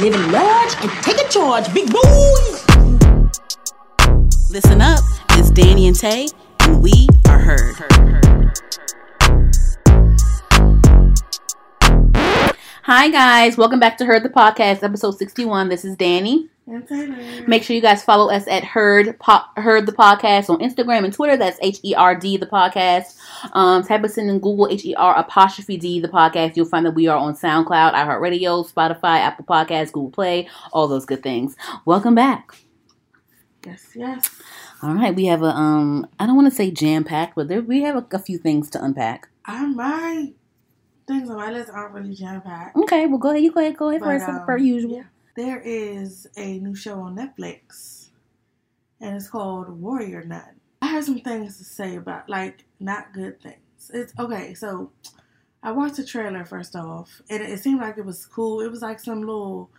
living large and taking charge, big boys. Listen up, it's Danny and Tay, and we are heard. Hi guys, welcome back to Heard the Podcast, episode 61. This is Danny. And. Make sure you guys follow us at Heard po- Heard the Podcast on Instagram and Twitter. That's H E R D the podcast. Um, type us in in Google H E R apostrophe D the podcast. You'll find that we are on SoundCloud, iHeartRadio, Spotify, Apple Podcasts, Google Play, all those good things. Welcome back. Yes, yes. All right, we have a um. I don't want to say jam packed, but there, we have a, a few things to unpack. I my things on my list aren't really jam packed. Okay, well go ahead. You go ahead. Go ahead But, first, um, per usual. yeah. There is a new show on Netflix, and it's called Warrior Nun. I have some things to say about, like, not good things. It's okay. So, I watched the trailer first off, and it seemed like it was cool. It was like some little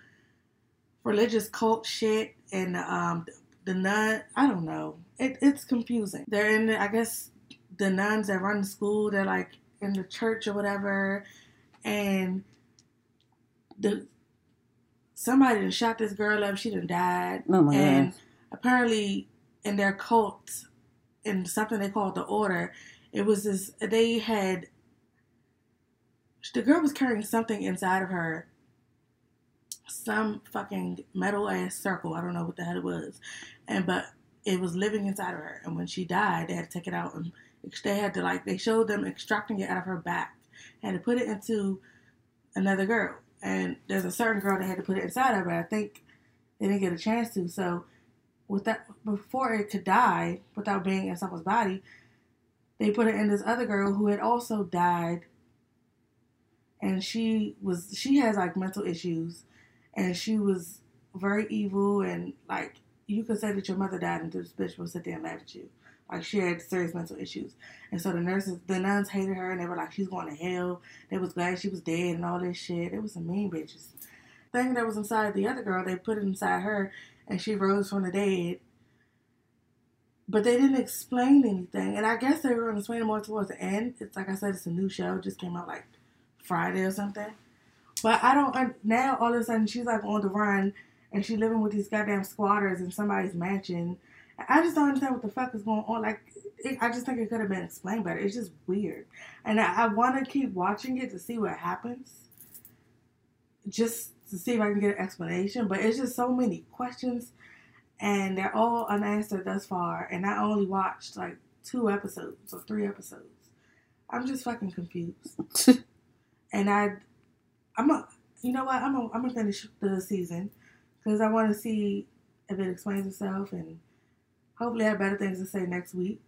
religious cult shit, and um, the nun. I don't know. It, it's confusing. They're in, the, I guess, the nuns that run the school. They're like in the church or whatever, and the somebody done shot this girl up. She done died, Oh my and apparently in their cult, in something they called the order, it was this. They had the girl was carrying something inside of her. Some fucking metal ass circle. I don't know what the hell it was, and but it was living inside of her. And when she died, they had to take it out and they had to like they showed them extracting it out of her back and to put it into another girl. And there's a certain girl that had to put it inside of her. I think they didn't get a chance to. So with that, before it could die without being in someone's body, they put it in this other girl who had also died. And she was she has like mental issues, and she was very evil and like you could say that your mother died and this bitch will sit there and laugh at you. Like she had serious mental issues. And so the nurses, the nuns hated her and they were like, she's going to hell. They was glad she was dead and all this shit. It was some mean bitches. Thing that was inside the other girl, they put it inside her and she rose from the dead. But they didn't explain anything. And I guess they were going to explain it more towards the end. It's like I said, it's a new show. It just came out like Friday or something. But I don't, now all of a sudden she's like on the run and she living with these goddamn squatters in somebody's mansion. I just don't understand what the fuck is going on. Like, it, I just think it could have been explained better. It's just weird, and I, I want to keep watching it to see what happens, just to see if I can get an explanation. But it's just so many questions, and they're all unanswered thus far. And I only watched like two episodes or three episodes. I'm just fucking confused, and I, I'm a, you know what? I'm a, I'm gonna finish the season because I want to see if it explains itself and hopefully I have better things to say next week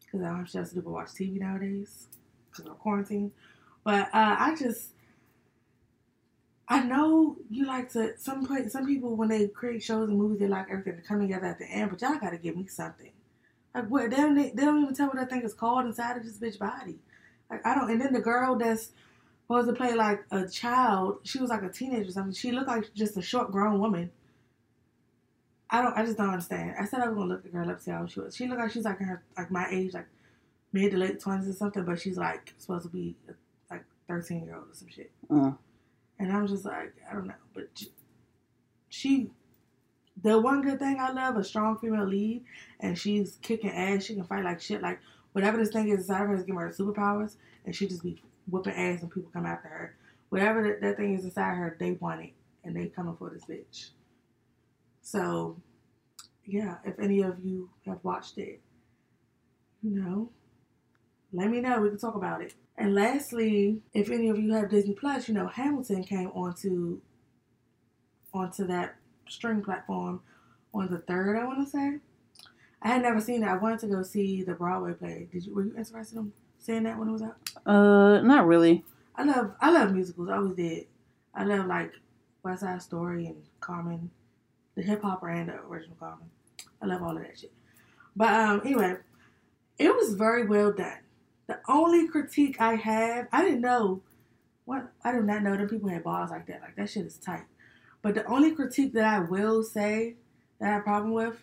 because I don't have shit to do but watch TV nowadays because of quarantine. But uh, I just, I know you like to some play, some people when they create shows and movies they like everything to come together at the end, but y'all gotta give me something. Like what they don't they don't even tell what that thing is called inside of this bitch body. Like I don't. And then the girl that's supposed to play like a child, she was like a teenager or something. She looked like just a short grown woman. I don't. I just don't understand. I said I was gonna look the girl up see how she was. She looked like she's like in her like my age, like mid to late twenties or something. But she's like supposed to be like thirteen year old or some shit. Mm. And I'm just like I don't know. But she- she, the one good thing I love a strong female lead, and she's kicking ass. She can fight like shit. Like whatever this thing is inside of her is giving her superpowers, and she just be whooping ass and people come after her. Whatever that, that thing is inside her, they want it, and they coming for this bitch. So, yeah, if any of you have watched it, you know, let me know. We can talk about it. And lastly, if any of you have Disney Plus, you know, Hamilton came onto onto that stream platform on the third, I want to say. I had never seen it. I wanted to go see the Broadway play. Did you? Were you interested in seeing that when it was out? Uh, not really. I love I love musicals. I always did. I love like West Side Story and Carmen, the hip hop and the original Carmen. I love all of that shit. But um, anyway, it was very well done. The only critique I have, I didn't know what I did not know that people had balls like that. Like that shit is tight. But the only critique that I will say that I have a problem with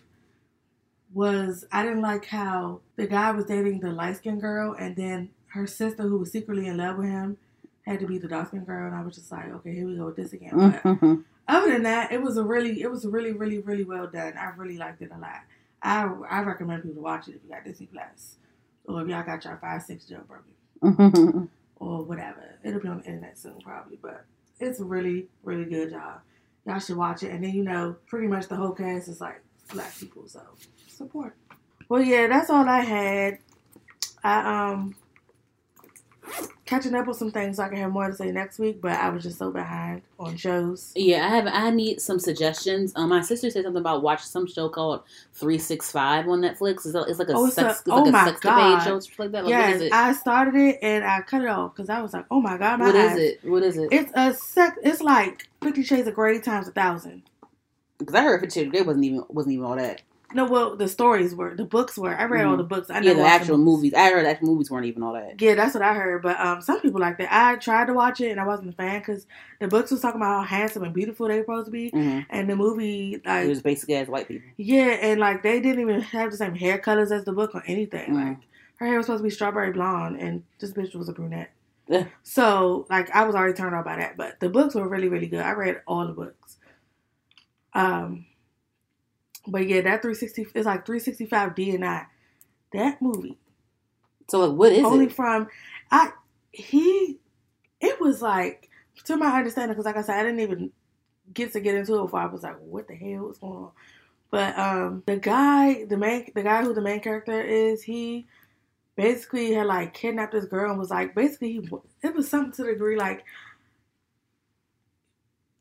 was I didn't like how the guy was dating the light skinned girl and then her sister who was secretly in love with him had to be the dark skinned girl and I was just like, okay, here we go with this again. But Mhm. Other than that, it was a really, it was really, really, really well done. I really liked it a lot. I I recommend people to watch it if you got Disney Plus, or if y'all got your five six jailbroken, or whatever. It'll be on the internet soon, probably. But it's really, really good job. Y'all should watch it. And then you know, pretty much the whole cast is like black people, so support. Well, yeah, that's all I had. I um catching up with some things so I can have more to say next week, but I was just so behind on shows. Yeah, I have. I need some suggestions. Um, my sister said something about watching some show called Three Six Five on Netflix. It's, it's like a Oh, it's sex, a- it's oh a my sex God. show, like that. Like, yes, is? I started it and I cut it off because I was like, oh my god, my what is eyes. it? What is it? It's a sex. It's like Fifty Shades of Grey times a thousand. Because I heard Fifty Shades of Grey wasn't even wasn't even all that. No, well, the stories were, the books were. I read all Mhm. the books. I yeah, the actual movies. I heard the actual movies weren't even all that. Yeah, that's what I heard. But um, some people like that. I tried to watch it and I wasn't a fan because the books was talking about how handsome and beautiful they were supposed to be, hmm and the movie It like was basically as white people. yeah, and like they didn't even have the same hair colors as the book or anything. Mhm. Like her hair was supposed to be strawberry blonde, and this bitch was a brunette. Yeah. So like I was already turned off by that. But the books were really really good. I read all the books. Um, but yeah, that 360 it's like 365 DNI. That movie So like, what is only it? from I he it was like to my understanding because like I said I didn't even get to get into it before I was like what the hell was going on but um the guy the main the guy who the main character is he basically had like kidnapped this girl and was like basically he it was something to the degree like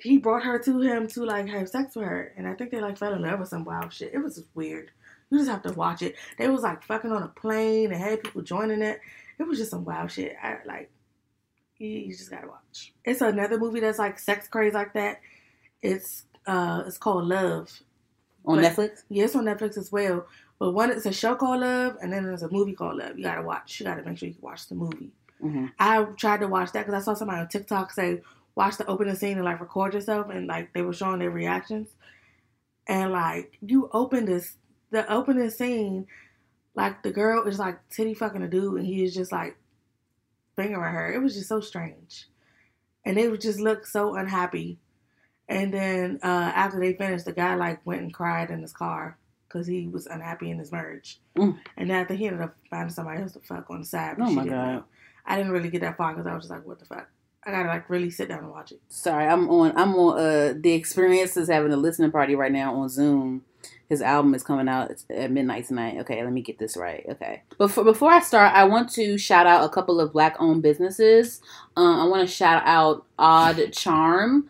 he brought her to him to like have sex with her and I think they like fell in love with some wild shit it was just weird you just have to watch it they was like fucking on a plane and had people joining it it was just some wild shit. I like you, you just gotta watch. It's another movie that's like sex crazy like that. It's uh it's called Love. On but- Netflix? Yeah, on Netflix as well. But one it's a show called Love and then there's a movie called Love. You gotta watch. You gotta make sure you watch the movie. hmm I tried to watch that because I saw somebody on TikTok say watch the opening scene and like record yourself and like they were showing their reactions. And like you open this the opening scene, like the girl is like titty fucking a dude and he is just like fingering her. It was just so strange. And they would just look so unhappy. And then uh, after they finished, the guy like went and cried in his car because he was unhappy in his marriage. Mm. And after he ended up finding somebody else to fuck on the side. but Oh my God. know. I didn't really get that far because I was just like, what the fuck? I gotta like really sit down and watch it. Sorry, I'm on. I'm on. Uh, the experience is having a listening party right now on Zoom. His album is coming out at midnight tonight. Okay, let me get this right. Okay, before before I start, I want to shout out a couple of black owned businesses. Um, I want to shout out Odd Charm.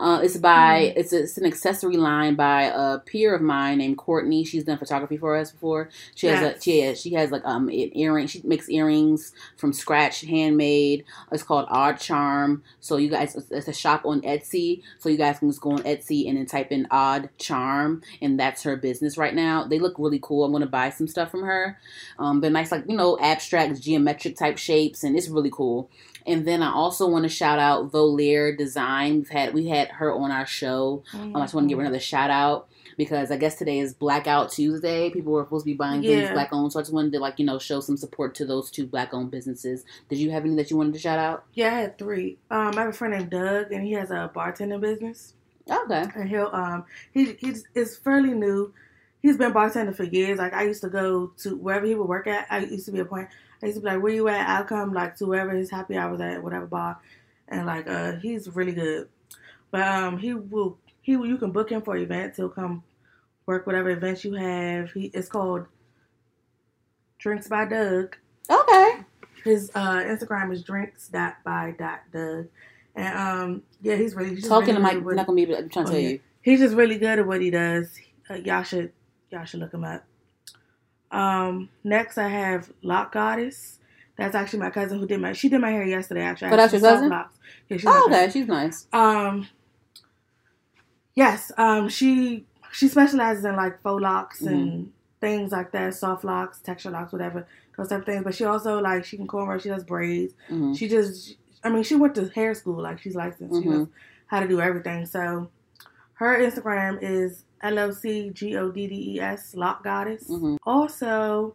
Uh, it's by it's a, it's an accessory line by a peer of mine named Courtney. She's done photography for us before. She has Yes. a she has, she has like um an earring. She makes earrings from scratch, handmade. It's called Odd Charm. So you guys, it's- a shop on Etsy. So you guys can just go on Etsy and then type in Odd Charm, and that's her business right now. They look really cool. I'm gonna buy some stuff from her. Um, they're nice, like you know, abstract, geometric type shapes, and it's really cool. And then I also want to shout out Voliere Design. We've had we had her on our show. Um, I just want to give her another shout out because I guess today is Blackout Tuesday. People were supposed to be buying things Yeah. black owned, so I just wanted to like you know show some support to those two black owned businesses. Did you have any that you wanted to shout out? Yeah, I had three. Um, I have a friend named Doug, and he has a bartending business. Okay. and he'll um he he's is fairly new. He's been bartending for years. Like I used to go to wherever he would work at. I used to be a point. I used to be like, "Where you at?" I'll come like to wherever his happy hour was at, whatever bar, and like uh he's really good. But um he will he will, you can book him for events. He'll come work whatever events you have. He it's called Drinks by Doug. Okay. His uh Instagram is drinks dot by dot Doug. And um yeah, he's really he's Talking to Mike, not gonna be. I'm trying to Oh, tell yeah. you. He's just really good at what he does. Uh, y'all should y'all should look him up. Um, next I have Lock Goddess. That's actually my cousin who did my she did my hair yesterday. Actually, I Oh, that's your cousin? locks. Yeah, she's Oh, okay. She's nice. Um, yes. Um, she she specializes in like faux locks and things like that, soft locks, texture locks, whatever those type of things. But she also like she can cornrow. She does braids. hmm She just, I mean, she went to hair school. Like she's licensed. She Mhm. knows how to do everything. So her Instagram is L O C G O D D E S Lock Goddess. hmm Also,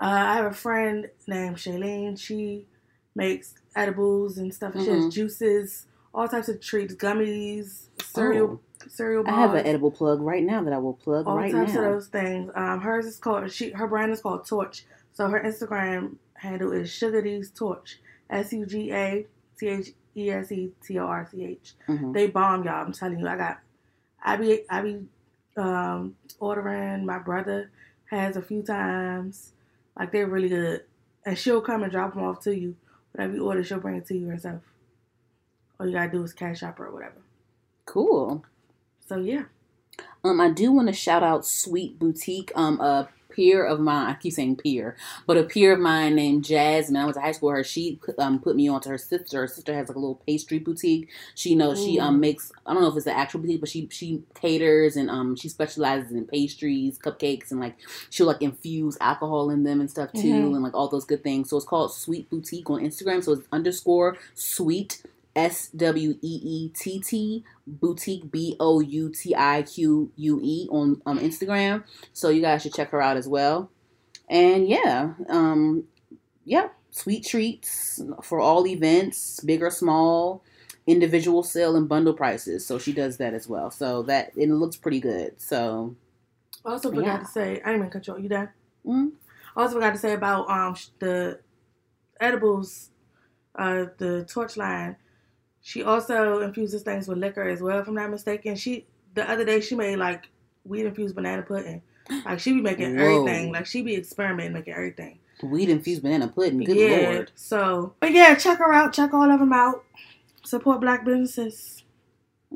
uh, I have a friend named Shailene. She makes edibles and stuff. She Mhm. has juices all types of treats, gummies, cereal, cereal Oh, I have an edible plug right now that I will plug all right types of those things. Um, hers is called she. Her brand is called Torch. So her Instagram handle is Sugar D's Torch. S U G A T H E S E T O R C H. Mhm. They bomb y'all. I'm telling you. I got. I be I be um, ordering. My brother has a few times. Like they're really good, and she'll come and drop them off to you. Whatever you order, she'll bring it to you herself. All you gotta do is cash her or whatever. Cool. So yeah. Um, I do want to shout out Sweet Boutique. Um, a peer of mine, I keep saying peer, but a peer of mine named Jasmine. I went to high school her. She um put me on to her sister. Her sister has like a little pastry boutique. She knows she um makes. I don't know if it's the actual boutique, but she she caters and um she specializes in pastries, cupcakes, and like she'll like infuse alcohol in them and stuff too, Mhm. and like all those good things. So it's called Sweet Boutique on Instagram. So it's underscore sweet. S W E E T T boutique B O U T I Q U E on um, Instagram. So you guys should check her out as well. And yeah, um, yeah, sweet treats for all events, big or small, individual sale and bundle prices. So she does that as well. So that it looks pretty good. So I also forgot Yeah. to say, I didn't even control you done. mm, I also forgot to say about um the edibles, uh the torch line. She also infuses things with liquor as well, if I'm not mistaken. She the other day she made like weed infused banana pudding. Like she be making Whoa. everything. Like she be experimenting making everything. weed infused banana pudding. Good yeah. lord. So, but yeah, check her out. Check all of them out. Support black businesses.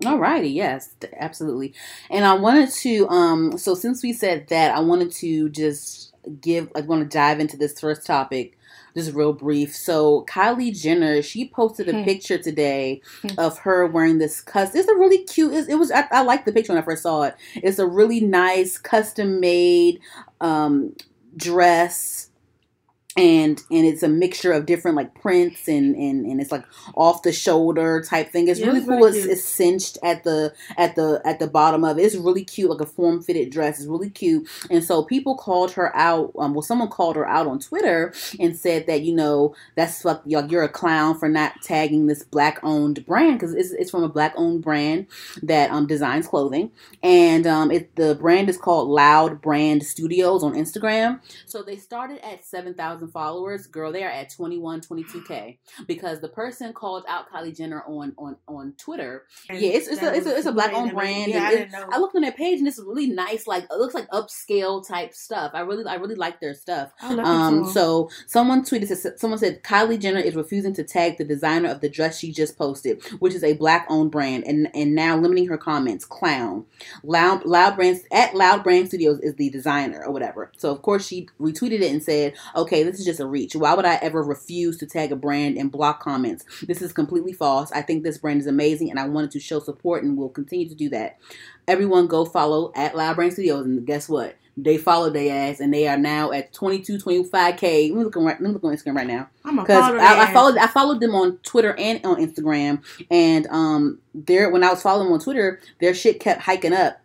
Alrighty, yes, absolutely. And I wanted to, um, so since we said that, I wanted to just give, I want to dive into this first topic, just real brief. So Kylie Jenner, she posted a Hmm. picture today Hmm. of her wearing this custom. It's a really cute. It, it was. I, I liked the picture when I first saw it. It's a really nice, custom made um, dress. And and it's a mixture of different like prints and and, and it's like off the shoulder type thing. It's Yeah, really it's cool. It's, it's cinched at the at the at the bottom of it. It's really cute, like a form fitted dress. It's really cute. And so people called her out. Um, well, someone called her out on Twitter and said that you know that's like you're you're a clown for not tagging this black owned brand because it's, it's from a black owned brand that um designs clothing and um it the brand is called Loud Brand Studios on Instagram. So they started at seven thousand followers. Girl, they are at 21, 22k because the person called out Kylie Jenner on on on Twitter And Yeah, it's- it's a- it's a- it's a black owned brand, Yeah, and I didn't know. I looked on their page and it's really nice, like it looks like upscale type stuff. I really, I really like their stuff. Um, so someone tweeted, someone said Kylie Jenner is refusing to tag the designer of the dress she just posted, which is a black owned brand, and and now limiting her comments. Clown, loud, loud brands at Loud Brand Studios is the designer or whatever. So of course she retweeted it and said, okay, this is just a reach. Why would I ever refuse to tag a brand and block comments? This is completely false. I think this brand is amazing, and I wanted to show support, and will continue to do that. Everyone go follow at Loud Brand Studios, and guess what? They followed their ass, and they are now at 22, 25k. Let me look on, right, let me look on Instagram right now I'm a because follow I, I followed I followed them on Twitter and on Instagram, and um, when I was following them on Twitter, their shit kept hiking up.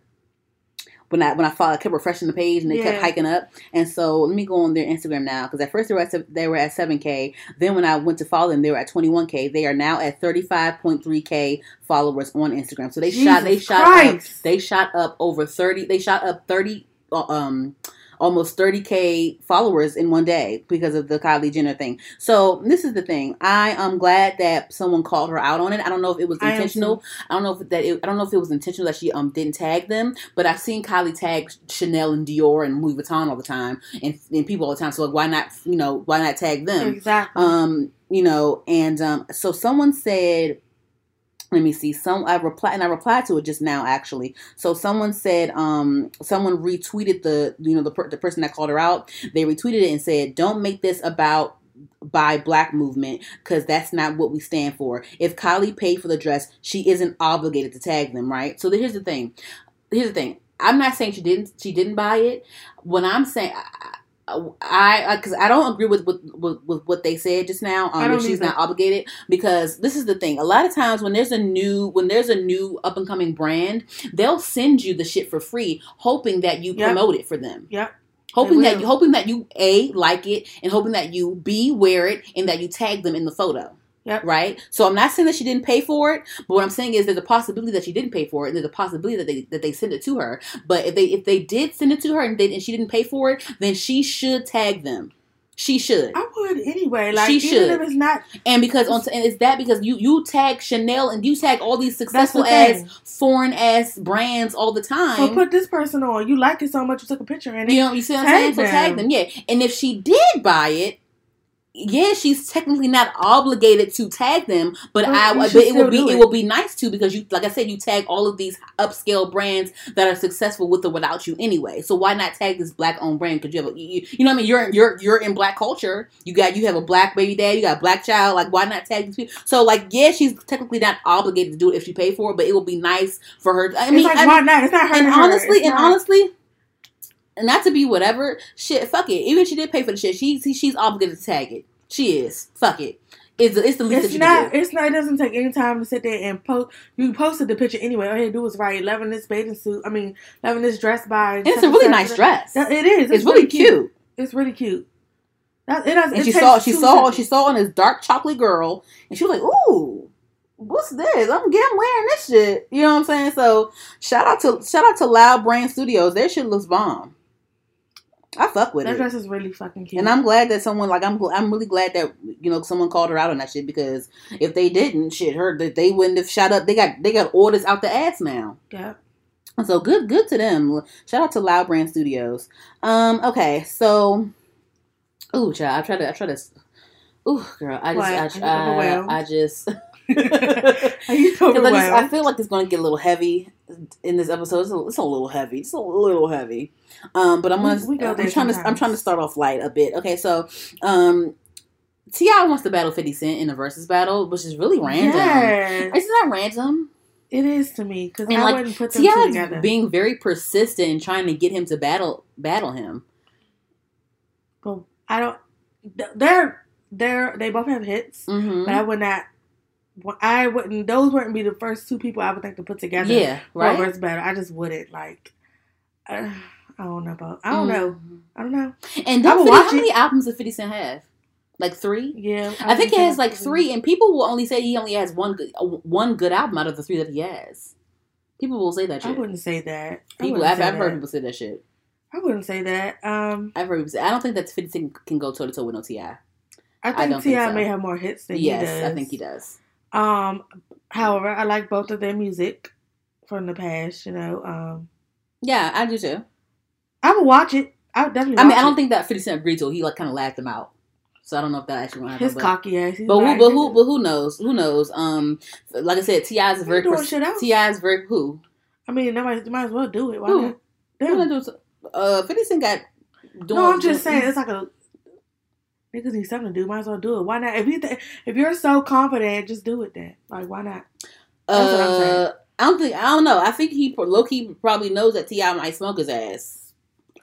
When I when I followed, I kept refreshing the page, and they kept hiking up. And so let me go on their Instagram now because at first they were at they were at seven k. Then when I went to follow them, they were at twenty one k. They are now at thirty five point three k followers on Instagram. So they shot they Jesus shot up, they shot up over thirty. They shot up thirty. uh, Um, almost 30k followers in one day because of the Kylie Jenner thing. So this is the thing. I am glad that someone called her out on it. I don't know if it was I intentional. I don't know if that. It, I don't know if it was intentional that she um didn't tag them. But I've seen Kylie tag Chanel and Dior and Louis Vuitton all the time, and, and people all the time. So like, why not? You know, why not tag them? Exactly. Um, you know, and um, so someone said, let me see, some I replied and I replied to it just now actually. So someone said, um, someone retweeted the you know the per- the person that called her out. They retweeted it and said, "Don't make this about." By black movement because that's not what we stand for. If Kylie paid for the dress, she isn't obligated to tag them, right? So here's the thing. Here's the thing. I'm not saying she didn't. She didn't buy it. When I'm saying, I because I, don't agree with, with with with what they said just now. I Um, she's either. not obligated because this is the thing. A lot of times when there's a new when there's a new up and coming brand, they'll send you the shit for free, hoping that you Yep. promote it for them. Yep. Hoping that you hoping that you a like it and hoping that you b wear it and that you tag them in the photo. Yep. Right. So I'm not saying that she didn't pay for it, but what I'm saying is there's a possibility that she didn't pay for it, and there's a possibility that they that they sent it to her. But if they if they did send it to her and they and she didn't pay for it, then she should tag them. She should. I would anyway. Like She even should. if it's not And because on and it's that because you you tag Chanel and you tag all these successful the ass foreign ass brands all the time. So put this person on. You like it so much you took a picture and You know, you see what I'm saying? So tag them. them, yeah. And if she did buy it, yeah, she's technically not obligated to tag them, but I, but it will be it it. will be nice to because you, like I said, you tag all of these upscale brands that are successful with or without you anyway. So why not tag this black owned brand? Because you have, a, you, you know, what I mean, you're you're you're in black culture. You got you have a black baby dad, you got a black child. Like why not tag these people? So like, yeah, she's technically not obligated to do it if she paid for it, but it will be nice for her. I it's mean, like I why not? It's not her. and her. honestly, It's and not- honestly, not to be whatever shit. Fuck it. Even if she did pay for the shit, she, she she's obligated to tag it. She is. Fuck it. It's the, it's the least that It's you not. It's not. It doesn't take any time to sit there and post. You posted the picture anyway. All you do is write loving this bathing suit. I mean, loving this dress by. It's a really nice dress. That- It is. It's, really cute. It's really cute. That, it does, And it she saw she saw seconds. she saw on this dark chocolate girl, and she was like, "Ooh, what's this? I'm getting wearing this shit." You know what I'm saying? So shout out to shout out to Loud Brand Studios. Their shit looks bomb. I fuck with That it. That dress is really fucking cute. And I'm glad that someone like I'm I'm really glad that you know someone called her out on that shit because if they didn't, shit, her that they wouldn't have shot up. They got they got orders out the ass now. yeah. So good good to them. Shout out to Loud Brand Studios. Um okay, so ooh, child, I try to I try to ooh girl, I just you I, I. I just Are you 'Cause I, feel like it's going to get a little heavy in this episode. It's a, it's a little heavy. It's a little heavy. Um, but I'm gonna. we I'm trying to. I'm trying to start off light a bit. Okay, so um, T.I. wants to battle Fifty Cent in a versus battle, which is really random. Yes. It's not that random. It is to me because And, I like, wouldn't put them two T.I. together. being very persistent in trying to get him to battle battle him. but I don't. They're they're they both have hits, hmm but I would not. I wouldn't. Those wouldn't be the first two people I would think to put together. Yeah, right. versus battle. I just wouldn't like. Uh, I don't know about. I don't know. Mhm. I don't know. And don't would forget, watch how it. many albums does Fifty Cent have? Like three. Yeah, I think he has like Mm-hmm. three, and people will only say he only has one good uh, one good album out of the three that he has. People will say that Shit. I wouldn't say that. People, I've, I've heard that. people say that shit. I wouldn't say that. Um, I've heard people say. I don't think that Fifty Cent can go toe to toe with no Ti. I I think T.I. so. may have more hits than Yes, he does. I think he does. Um, however, I like both of their music from the past. You know, um, Yeah, I do too. I would watch it. I would definitely. I mean, I don't it. think that Fifty Cent agreed to. He like kind of laughed him out. So I don't know if that actually went happen. his But, cocky ass. But who? But who? But who knows? Who knows? Um, like I said, T.I. is He very. doing Pers- shit else. T.I. is very who? I mean, nobody might as well do it. Why Who? not? Who Them. gonna do? it? Uh, Fifty Cent got. Doing, No, I'm just doing- saying it's like a niggas need something to do. Might as well do it. Why not? If you th- if you're so confident, just do it then. Like why not? That's what I'm saying. Uh, I don't think I don't know. I think he low key probably knows that T.I. might smoke his ass.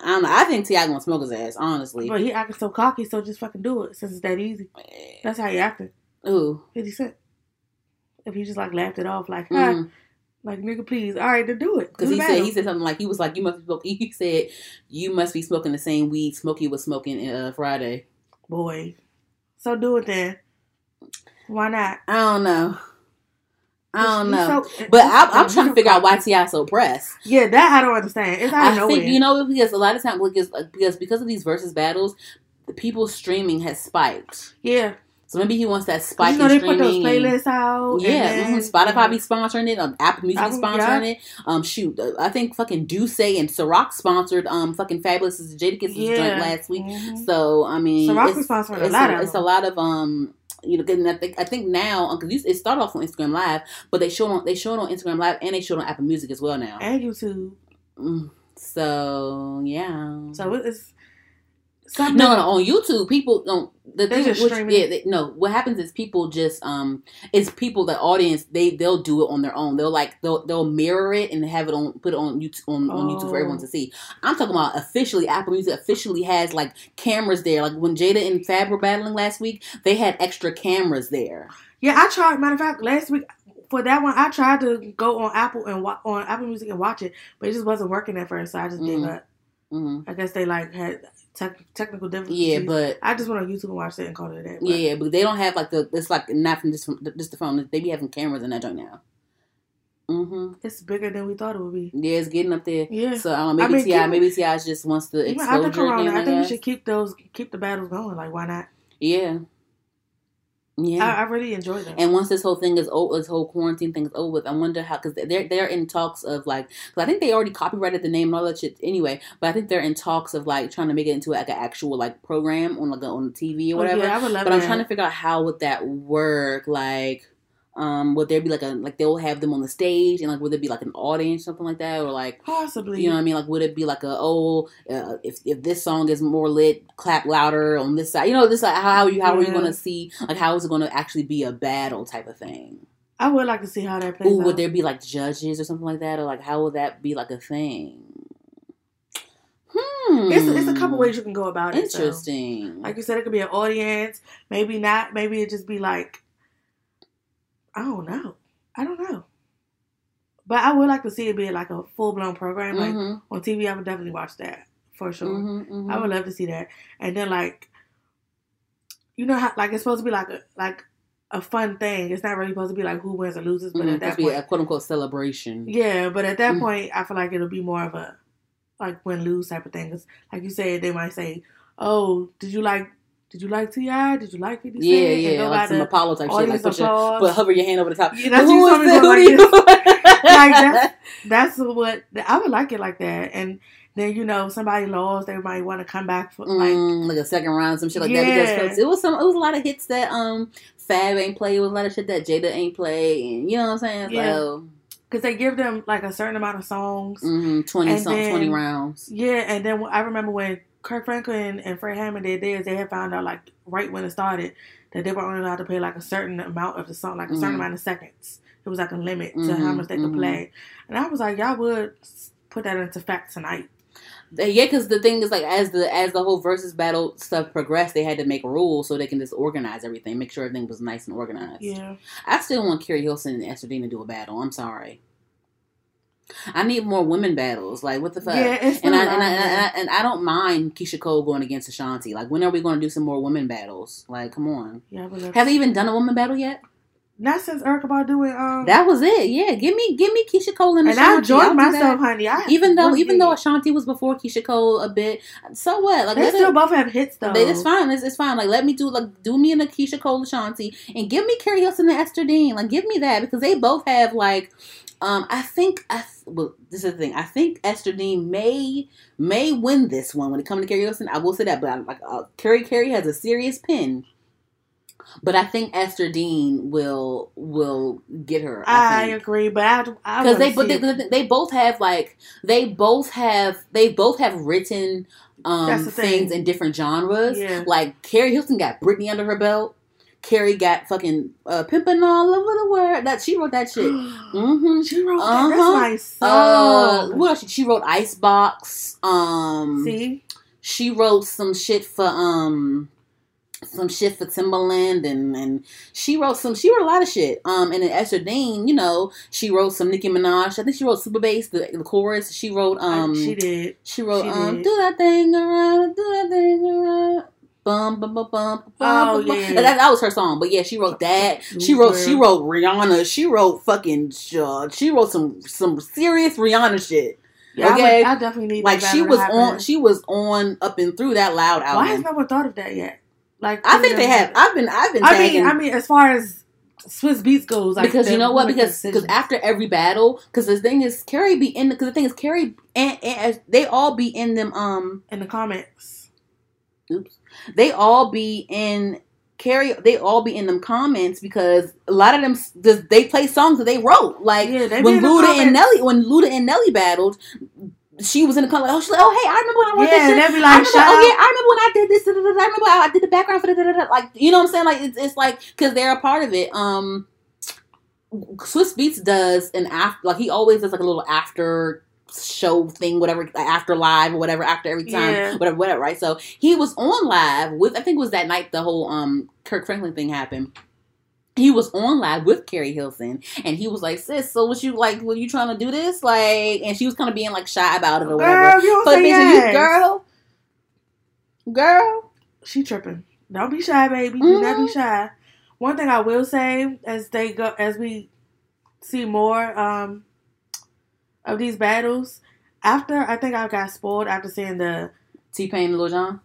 I don't know. I think T.I. gonna smoke his ass. Honestly, But he acting so cocky, so just fucking do it since it's that easy. That's how he acting. ooh, Fifty Cent. If he just like laughed it off, like, huh, because like nigga, please, all right, then do it. Mm-hmm. he the said he said something like he was like you must be smoking. He said you must be smoking the same weed Smokey was smoking uh, Friday. Boy. So do it then. Why not? I don't know. I don't know. so- but I'm, I'm trying to figure out why. T.I. so pressed. Yeah, that I don't understand. It's out I nowhere. think you know because a lot of times because because because of these versus battles, the people streaming has spiked. Yeah, So maybe he wants that spike you know they put those playlists out. Yeah, and mhm, then, Spotify be sponsoring it. Um, Apple Music sponsoring yeah. it. Um, shoot, uh, I think fucking Duce and Ciroc sponsored um fucking Fabolous Jadakiss' Yeah. joint last week. Mhm. So I mean, Ciroc it's, was sponsoring a lot a, of it's a lot of um. You know, 'cause I think I think now because it started off on Instagram Live, but they showed on they showed on Instagram Live and they showed on Apple Music as well now. and YouTube. Mm, So yeah. So it's something. No, no, on YouTube, people don't. The They thing, just which, streaming yeah, they, no. What happens is people just um, it's people the audience they they'll do it on their own. They'll like they'll they'll mirror it and have it on put it on YouTube on, on YouTube for everyone Oh. to see. I'm talking about officially. Apple Music officially has like cameras there. Like when Jada and Fab were battling last week, they had extra cameras there. Yeah, I tried. Matter of fact, last week for that one, I tried to go on Apple and wa- on Apple Music and watch it, but it just wasn't working at first. So I just gave Mhm. up. hmm I guess they like had tech, technical difficulties. Yeah, but I just went on YouTube and watched it and called it a day. but- yeah, yeah, but they don't have like the. It's like not from just from just the phone. They be having cameras in that joint now. hmm It's bigger than we thought it would be. Yeah, it's getting up there. Yeah. So I don't know. I Maybe mean, T.I., keep- maybe T.I. just wants the after exposure Corona. I think we should keep those keep the battles going. Like why not? Yeah. Yeah. I, I really enjoy them. And once this whole thing is over, this whole quarantine thing is over with, I wonder how because they're they're in talks of like, cause I think they already copyrighted the name and all that shit anyway. But I think they're in talks of like trying to make it into like an actual like program on like on the TV or Oh, whatever. yeah, I would love but I'm trying to figure out how would that work. Like, um, would there be like a like they'll have them on the stage and like would there be like an audience something like that or like possibly. you know what I mean? Like, would it be like a oh, uh, if if this song is more lit, clap louder on this side? You know, this like, how you how are you going to see like how is it going to actually be a battle type of thing? I would like to see how that plays Ooh, out. would there be like judges or something like that, or like how would that be like a thing? Hmm. it's, it's a couple ways you can go about it. so. Interesting. Like you said, it could be an audience. Maybe not. Maybe it just be like, I don't know. I don't know. But I would like to see it be like a full blown program, like Mhm, on TV. I would definitely watch that for sure. mhm, mhm. I would love to see that. And then like, you know how like it's supposed to be like a like a fun thing. It's not really supposed to be like who wins or loses. But Mhm, at that point, a quote unquote celebration. yeah. But at that Mm. point, I feel like it'll be more of a like win lose type of thing. Cause like you said, they might say, "Oh, did you like?" Did you like T.I.? Did you like 50 Cent? Yeah, yeah, go like some the Apollo type shit. Like put, your, but hover your hand over the top. Yeah, that's Who you it? told Who you? like that's that's what I would like it like that. And then you know somebody lost, they might want to come back for like Mm, like a second round, some shit like that. Because it was some, it was a lot of hits that um Fab ain't play. It was a lot of shit that Jada ain't play, and you know what I'm saying. Yeah. So because they give them like a certain amount of songs. hmm twenty then- twenty rounds. Yeah, and then I remember when Kirk Franklin and Fred Hammond did theirs, they had found out like right when it started that they were only allowed to play like a certain amount of the song, like a certain Mhm. amount of seconds. It was like a limit to how Mhm, much they could mhm. play. And I was like, y'all would put that into fact tonight. Yeah, because the thing is like as the as the whole versus battle stuff progressed, they had to make rules so they can just organize everything, make sure everything was nice and organized. Yeah. I still want Keri Hilson and Ester Dean to do a battle. I'm sorry. I need more women battles. Like what the fuck? Yeah, it's and I, a and, I, and. I, and I don't mind Keyshia Cole going against Ashanti. Like when are we going to do some more women battles? Like come on. Yeah, Have they even done a woman battle yet? Not since Erykah Badu doing um That was it. Yeah, give me give me Keyshia Cole and and Ashanti. I enjoyed myself, honey. I Even though even though. Ashanti was before Keyshia Cole a bit, so what? Like they still it- both have hits though. They, it's fine. It's, it's fine. Like, let me do like do me and Keyshia Cole Ashanti, and give me Keri Hilson and Ester Dean. Like, give me that because they both have like, um, I think I well, this is the thing. I think Ester Dean may may win this one when it comes to Keri Hilson. I will say that, but I'm like uh, Keri Keri has a serious pin. But I think Ester Dean will will get her. I I agree, but I I because they but they, they both have like they both have they both have written um thing. things in different genres. Yeah. Like Keri Hilson got Britney under her belt. Keri got fucking uh, pimping all over the world. That she wrote that shit. Mm-hmm. She wrote Uh-huh. that. That's my Uh, what else? She, wrote Icebox. Um, See, she wrote some shit for um some shit for Timbaland and and she wrote some she wrote a lot of shit. Um and then Ester Dean, you know, she wrote some Nicki Minaj. I think she wrote Super Bass, the, the chorus. She wrote um she did. she wrote she um did. do that thing around, do that thing around. Bum bum bum bum bum. Oh, bum, yeah. That, that was her song, but yeah, she wrote that. She wrote she wrote Rihanna. She wrote fucking uh, she wrote some some serious Rihanna shit. Yeah, I, okay. would, I definitely need Like that she was on she was on up and through that loud album. Why has no one thought of that yet? Like I think they have. I've been I've been I tagging mean, I mean, as far as Swizz Beatz goes, like because you know what? Because because after every battle, because the thing is, Keri be in. Because the thing is, Keri and, and they all be in them. Um, in the comments, oops, they all be in. carry they all be in them comments because a lot of them does- they play songs that they wrote. Like Yeah, when Luda and. Nelly, when Luda and Nelly battled, she was in the comment. Like, oh, she's like, oh, hey, I remember when I wrote yeah, this and shit. be I like, remember, oh yeah, I remember when I did this. da, da, da. I remember how I did the background for the da, da, da. like you know what I'm saying. Like it's, it's like because they're a part of it. Um, Swizz Beatz does an after like he always does like a little after show thing, whatever after live or whatever after every time, Yeah. whatever, whatever. Right. So he was on live with I think it was that night the whole um Kirk Franklin thing happened. he was on live with Keri Hilson, and he was like, "Sis, so what you like? Were you trying to do this?" Like, and she was kind of being like shy about it or whatever. Girl, you don't But say bitch, yes. you girl, girl, She tripping. Don't be shy, baby. Do not be shy. One thing I will say as they go as we see more um of these battles, after I think I got spoiled after seeing the T Pain and Lil Jon.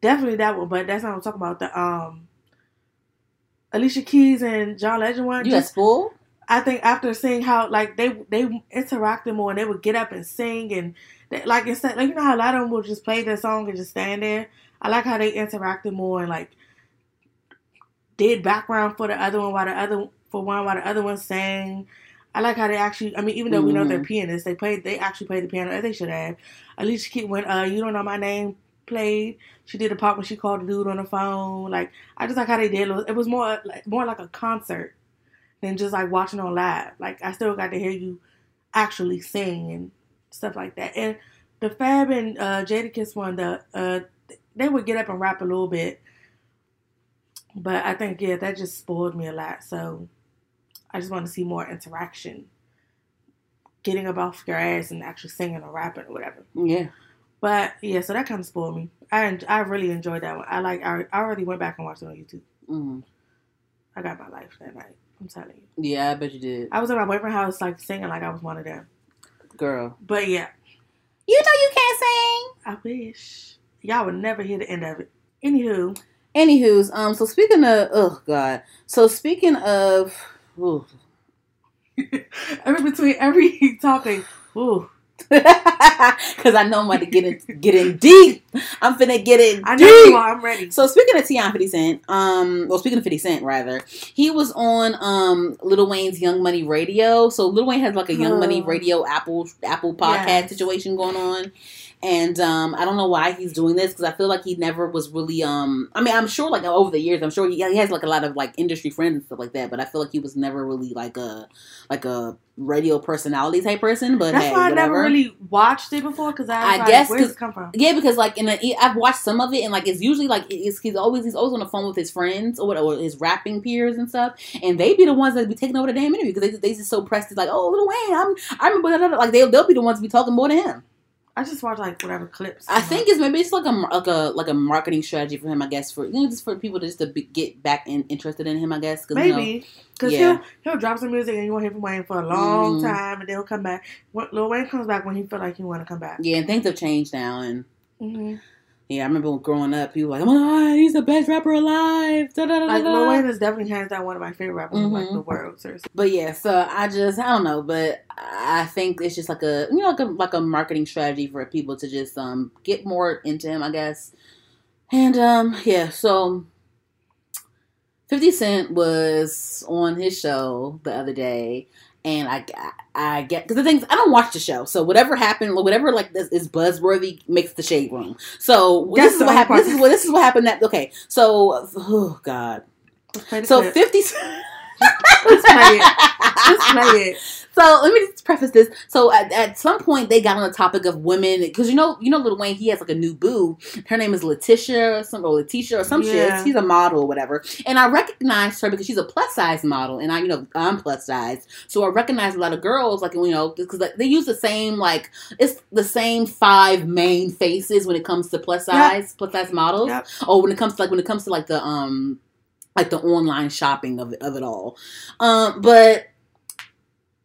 definitely that one, but that's not what I'm talking about. The um Alicia Keys and John Legend one. You got spoiled. I think after seeing how like they they interacted more and they would get up and sing and they, like instead like you know how a lot of them will just play their song and just stand there. I like how they interacted more and like did background for the other one while the other for one while the other one sang. I like how they actually. I mean, even though we know they're pianists, they played. They actually played the piano as they should have. Alicia Keys when uh, you don't know my name played. She did a part when she called the dude on the phone. Like I just like how they did. it. It was more like more like a concert than just like watching on live. Like I still got to hear you actually sing and stuff like that. And the Fab and uh, Jadakiss one, the uh, they would get up and rap a little bit, but I think yeah, that just spoiled me a lot. So I just want to see more interaction, getting up off your ass and actually singing or rapping or whatever. Yeah. But yeah, so that kind of spoiled me. I I really enjoyed that one. I like I, I already went back and watched it on YouTube. hmm I got my life that night. I'm telling you. Yeah, I bet you did, I was at my boyfriend's house like singing like I was one of them. girl. But yeah, You know you can't sing. I wish y'all would never hear the end of it. Anywho, Anywho's, um, so speaking of, oh god, so speaking of, ooh. every between every topic, ooh, Because I know I'm about to get in, get in deep. I'm finna get in I know deep. are. I'm ready. So speaking of Tion 50 Cent, um, well speaking of 50 Cent rather, he was on um Lil Wayne's Young Money Radio. So Little Wayne has like a Young Money Oh. Radio Apple Apple podcast Yes. situation going on. And um, I don't know why he's doing this because I feel like he never was really. Um, I mean, I'm sure like over the years, I'm sure he, he has like a lot of like industry friends and stuff like that. But I feel like he was never really like a like a radio personality type person. But That's hey, why I whatever. never really watched it before because I, I like, guess where's 'cause- it come from? Yeah, because like in a, I've watched some of it, and like it's usually like it's, he's always he's always on the phone with his friends or, what- or his rapping peers and stuff, and they be the ones that be taking over the damn interview because they they just so pressed. It's like, oh, Lil Wayne, I'm I remember. Like they'll they'll be the ones to be talking more to him. I just watch like whatever clips. I think it's maybe it's like a like a like a marketing strategy for him. I guess for you know just for people just to be, get back in, interested in him. I guess 'cause, you know- maybe because yeah. he'll he'll drop some music and you won't hear from Wayne for a long Mhm. time, and then he'll come back. When Lil Wayne comes back when he feel like he want to come back. yeah, and things have changed now, and hmm yeah, I remember growing up, people were like, oh my god, he's the best rapper alive. Da, da, da, Like Lil. Wayne is definitely hands down one of my favorite rappers in like the world. Seriously. But yeah, so I just I don't know, but I think it's just like a you know like a like a marketing strategy for people to just um get more into him, I guess. And um yeah, so 50 Cent was on his show the other day and I I get because the things I don't watch the show, so whatever happened, whatever like this is buzzworthy makes the shade room. So That's this is what happened. This is what this is what happened. That okay. So oh god. So clip. 50 Let's play it. It. So let me just preface this. So at, at some point they got on the topic of women because you know you know Lil Wayne he has like a new boo. Her name is Letitia or some or Letitia or some Yeah. shit. She's a model or whatever. And I recognized her because she's a plus size model, and I you know I'm plus size, so I recognize a lot of girls like you know because they use the same like it's the same five main faces when it comes to plus Yep. size plus size models. Yep. Oh, when it comes to like when it comes to like the um like the online shopping of it, of it all. Um, but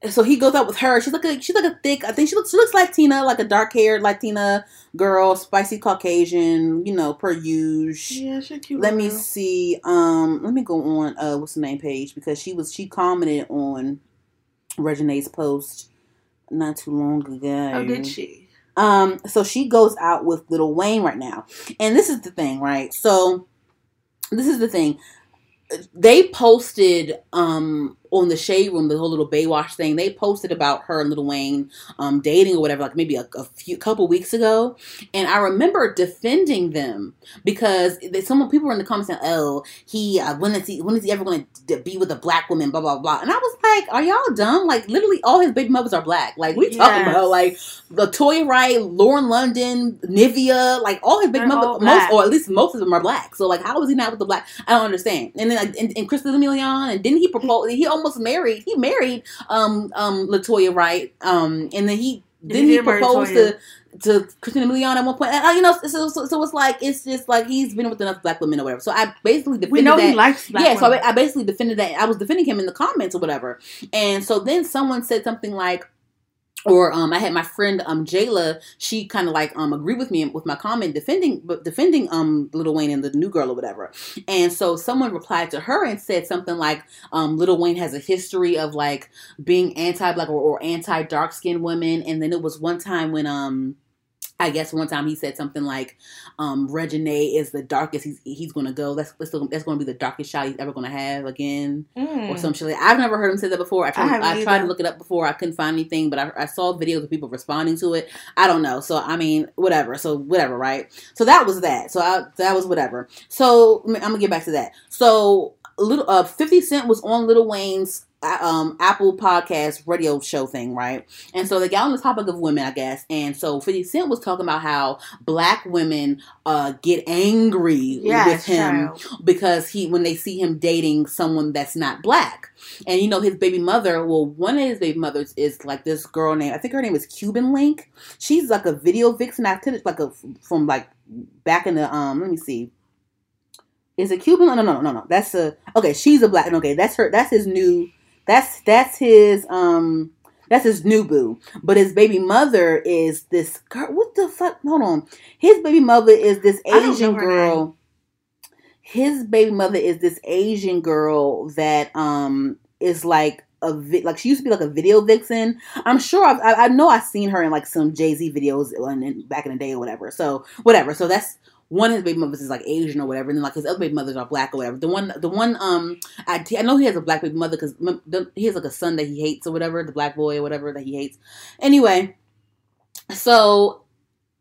so he goes out with her. She's like a she's like a thick. I think she looks she looks Latina, like a dark haired Latina girl, spicy Caucasian. You know, per usual. Yeah, she cute. Let me see. Um, let me go on. Uh, what's the name page? Because she was she commented on Regine's post not too long ago. Oh, did she? Um, so she goes out with Little Wayne right now. And this is the thing, right? So this is the thing. They posted um on the shade room, the whole little Baywatch thing, they posted about her and Little Wayne um, dating or whatever, like maybe a, a few couple weeks ago, and I remember defending them because they, some people were in the comments saying, "Oh, he uh, when is he when is he ever going to be with a black woman?" Blah blah blah, and I was like, "Are y'all dumb? Like literally, all his baby mothers are black. Like we talking Yes. about like Latoya Wright, Lauren London, Nivea, like all his big They're mothers, most or at least most of them are black. So like, how is he not with the black? I don't understand. And then like, and, and Christina Milian, and didn't he propose? He almost married. He married um um Latoya Wright. Um, and then he He didn't he, did marry propose Toya. to to Christina Milian at one point. And, uh, you know, so, so, so it's like it's just like he's been with enough black women or whatever. So I basically defended We know that he likes black yeah, so. I, I basically defended that. I was defending him in the comments or whatever. And so then someone said something like, or um, I had my friend um Jayla. She kind of like um agreed with me with my comment defending, defending um Little Wayne and the new girl or whatever. And so someone replied to her and said something like, um, Little Wayne has a history of like being anti-black or, or anti-dark skinned women. And then it was one time when um. I guess one time he said something like, um, Reginae is the darkest he's he's gonna go. That's that's, that's gonna be the darkest shot he's ever gonna have again, Mm. or some shit. Like, I've never heard him say that before. I tried, haven't I, tried to look it up before. I couldn't find anything, but I, I saw videos of people responding to it. I don't know. So I mean, whatever. So whatever, right? So that was that. So I, that was whatever. So I'm gonna get back to that. So little uh, Fifty Cent was on Little Wayne's um Apple Podcast radio show thing, right? And so they got on the topic of women, I guess. And so 50 Cent was talking about how black women uh get angry yes, with him child. because he when they see him dating someone that's not black. And you know his baby mother, well one of his baby mothers is like this girl named I think her name is Cuban Link. She's like a video vixen activist like a from like back in the um let me see. Is it Cuban? No, no, no, no, no. That's a okay. She's a black. Okay, that's her. That's his new. That's that's his um. That's his new boo. But his baby mother is this girl. What the fuck? Hold on. His baby mother is this I don't know Asian girl. His baby mother is this Asian girl that um is like a vi- like she used to be like a video vixen. I'm sure I've, I I know I've seen her in like some Jay Z videos in, in- back in the day or whatever. So whatever. So that's one of his baby mothers is like Asian or whatever, and then like his other baby mothers are black or whatever. The one, the one, um, I, I know he has a black baby mother because he has like a son that he hates or whatever, the black boy or whatever that he hates. Anyway, so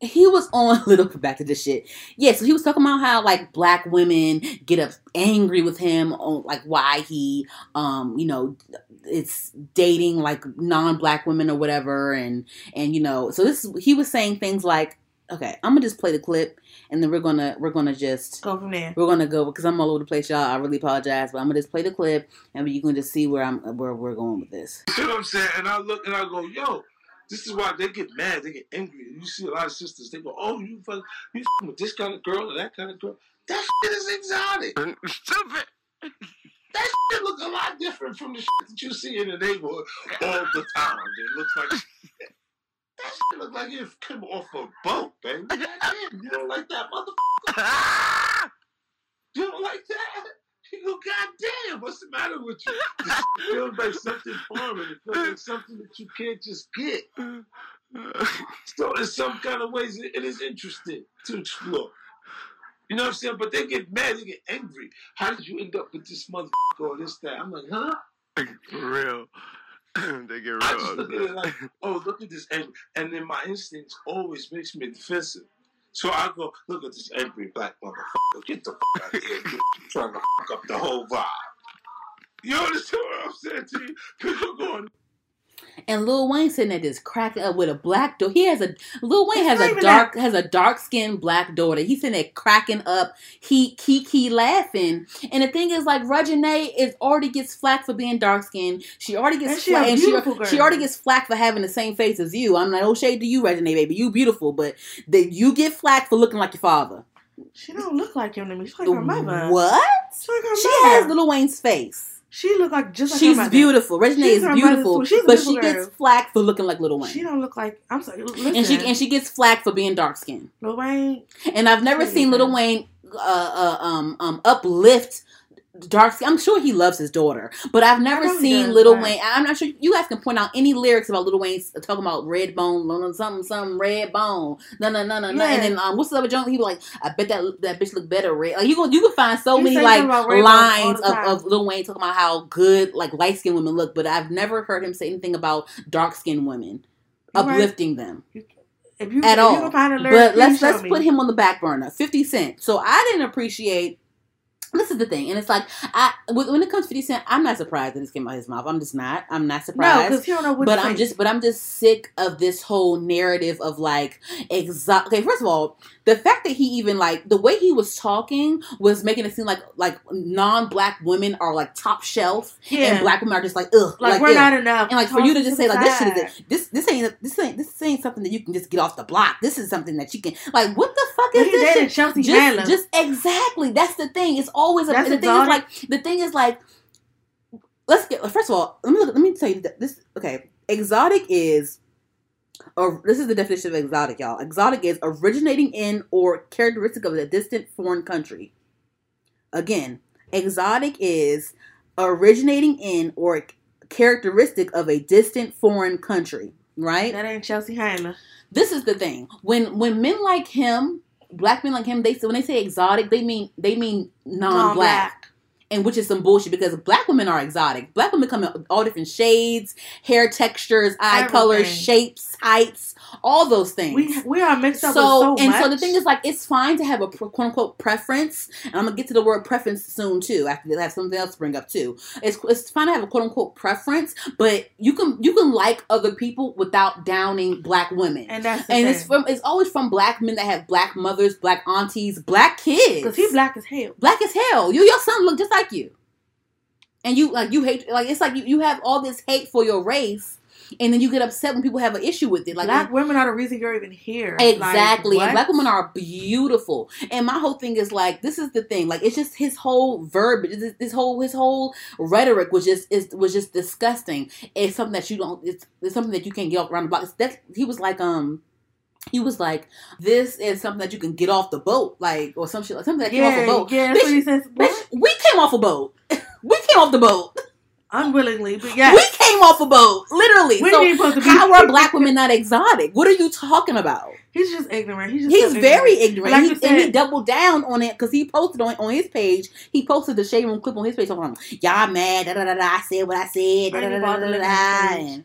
he was on little back to this shit. Yeah, so he was talking about how like black women get up angry with him on like why he um you know it's dating like non-black women or whatever and and you know so this he was saying things like okay i'm gonna just play the clip and then we're gonna we're gonna just Go from there. we're gonna go because i'm all over the place y'all i really apologize but i'm gonna just play the clip and you can just see where i'm where we're going with this You see what I'm saying? And I look and I go, yo, this is why they get mad, they get angry. You see a lot of sisters, they go, oh, you fuck, you fucking with this kind of girl or that kind of girl. That shit is exotic. Stupid. That shit look a lot different from the shit that you see in the neighborhood all the time. It looks like that shit look like it came off a boat, baby. Goddamn, you don't like that motherfucker? You don't like that? You go, goddamn, what's the matter with you? It feels like something foreign. It feels like something that you can't just get. So in some kind of ways, it, it is interesting to explore. You know what I'm saying? But they get mad, they get angry. How did you end up with this motherfucker or this, that? I'm like, huh? For real. they get real. I just look at it like, oh, look at this angry. And then my instincts always makes me defensive. So I go, look at this angry black motherfucker. Get the fuck out of here. You're trying to fuck up the whole vibe. You understand what I'm saying to you? You're going, and Lil Wayne sitting there just cracking up with a black daughter. He has a Lil Wayne It's has a dark has a dark skinned black daughter. He's sitting there cracking up, he kiki laughing. And the thing is, like Reginae is already gets flack for being dark skinned. She already gets And she flack, and she, beautiful girl. she already gets flack for having the same face as you. I'm like, oh shade to you, Reginae, baby. You beautiful, but that you get flack for looking like your father. She don't look like him to me. She's like her mother. What? Like her She mother. has Lil Wayne's face. She look like just like She's her beautiful. Reginae She's is beautiful. She's but she beautiful gets girl. flack for looking like Little Wayne. She don't look like. I'm sorry. Listen, and she and she gets flack for being dark skinned. Lil Wayne. And I've never seen Little Wayne uh, uh, um um uplift dark skin. I'm sure he loves his daughter, but I've never seen Little Wayne. I'm not sure you guys can point out any lyrics about Little Wayne talking about red bone, something, something red bone, no, no, no, no, no. And then um, what's the other joke? He was like, I bet that that bitch look better red. Like you can you can find so He many like something about red bones all lines of, of Lil Wayne talking about how good like light skinned women look, but I've never heard him say anything about dark skinned women, right. uplifting them If you at if all. you find a lyric, but let's let's me. put him on the back burner. Fifty Cent. So I didn't appreciate. This is the thing, and it's like I when it comes to Fifty Cent, I'm not surprised that this came out of his mouth. I'm just not. I'm not surprised. No, because he don't know what. but I'm just, but I'm just sick of this whole narrative of like, exo- Okay, first of all, the fact that he even like the way he was talking was making it seem like like non-black women are like top shelf, yeah. and black women are just like ugh, like, we're ew. not enough. And like for you to just say like this shit is this this ain't this ain't this ain't something that you can just get off the block. This is something that you can like what the fuck is this shit? Chelsea Handler. Just, just exactly. That's the thing. It's always a, That's the thing is like the thing is like let's get first of all let me look, let me tell you that this okay exotic is or this is the definition of exotic y'all. Exotic is originating in or characteristic of a distant foreign country. Again exotic is originating in or characteristic of a distant foreign country right? That ain't Chelsea Handler. this is the thing. When when men like him black men like him they when they say exotic they mean they mean non-black and which is some bullshit because black women are exotic. Black women come in all different shades, hair textures, eye colors, shapes, heights, all those things. We we are mixed up so so and much. so the thing is like it's fine to have a quote unquote preference, and I'm gonna get to the word preference soon too. After I have something else to bring up too. It's it's fine to have a quote unquote preference, but you can you can like other people without downing black women. and that's the And thing. it's from it's always from black men that have black mothers, black aunties, black kids. because he black as hell. black as hell. You your son look just like you. And you like you hate like it's like you, you have all this hate for your race and then you get upset when people have an issue with it. Like black women are the reason you're even here. Exactly. Like, black women are beautiful. And my whole thing is like this is the thing. Like it's just his whole verbiage, this, this whole his whole rhetoric was just is was just disgusting. It's something that you don't it's, it's something that you can't get around the block. It's, that's he was like um he was like, "This is something that you can get off the boat, like, or some shit, like something that came off Yeah, a boat." yeah, Bitch. Bitch, we came off a boat. we came off the boat. Unwillingly, but yeah. We came off a boat, literally. When so you supposed to be? how are black women not exotic? What are you talking about? He's just ignorant. He's just He's so very ignorant. ignorant. Like He- you and he doubled down on it because he posted on, on his page. He posted the shade room clip on his page. About, y'all mad? Da, da, da, da, I said what I said. Da, da, da, da, da, da, and-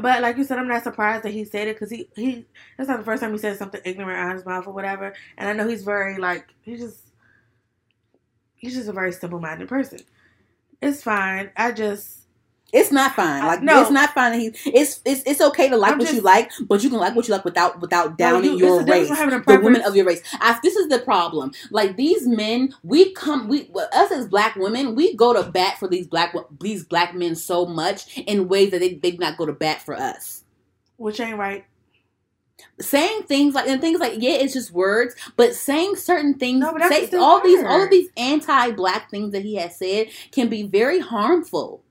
But like you said, I'm not surprised that he said it because he he that's not the first time he said something ignorant out of his mouth or whatever. And I know he's very like he's just he's just a very simple minded person. It's fine. I just It's not fine. Like no. it's not fine. He it's it's it's okay to like I'm what just- you like, but you can like what you like without without downing you- your race, from having a the women of your race. I, this is the problem. Like these men, we come we well, us as black women, we go to bat for these black these black men so much in ways that they they do not go to bat for us. which ain't right. Saying things like and things like yeah it's just words but saying certain things No, say, all these all of these anti-black things that he has said can be very harmful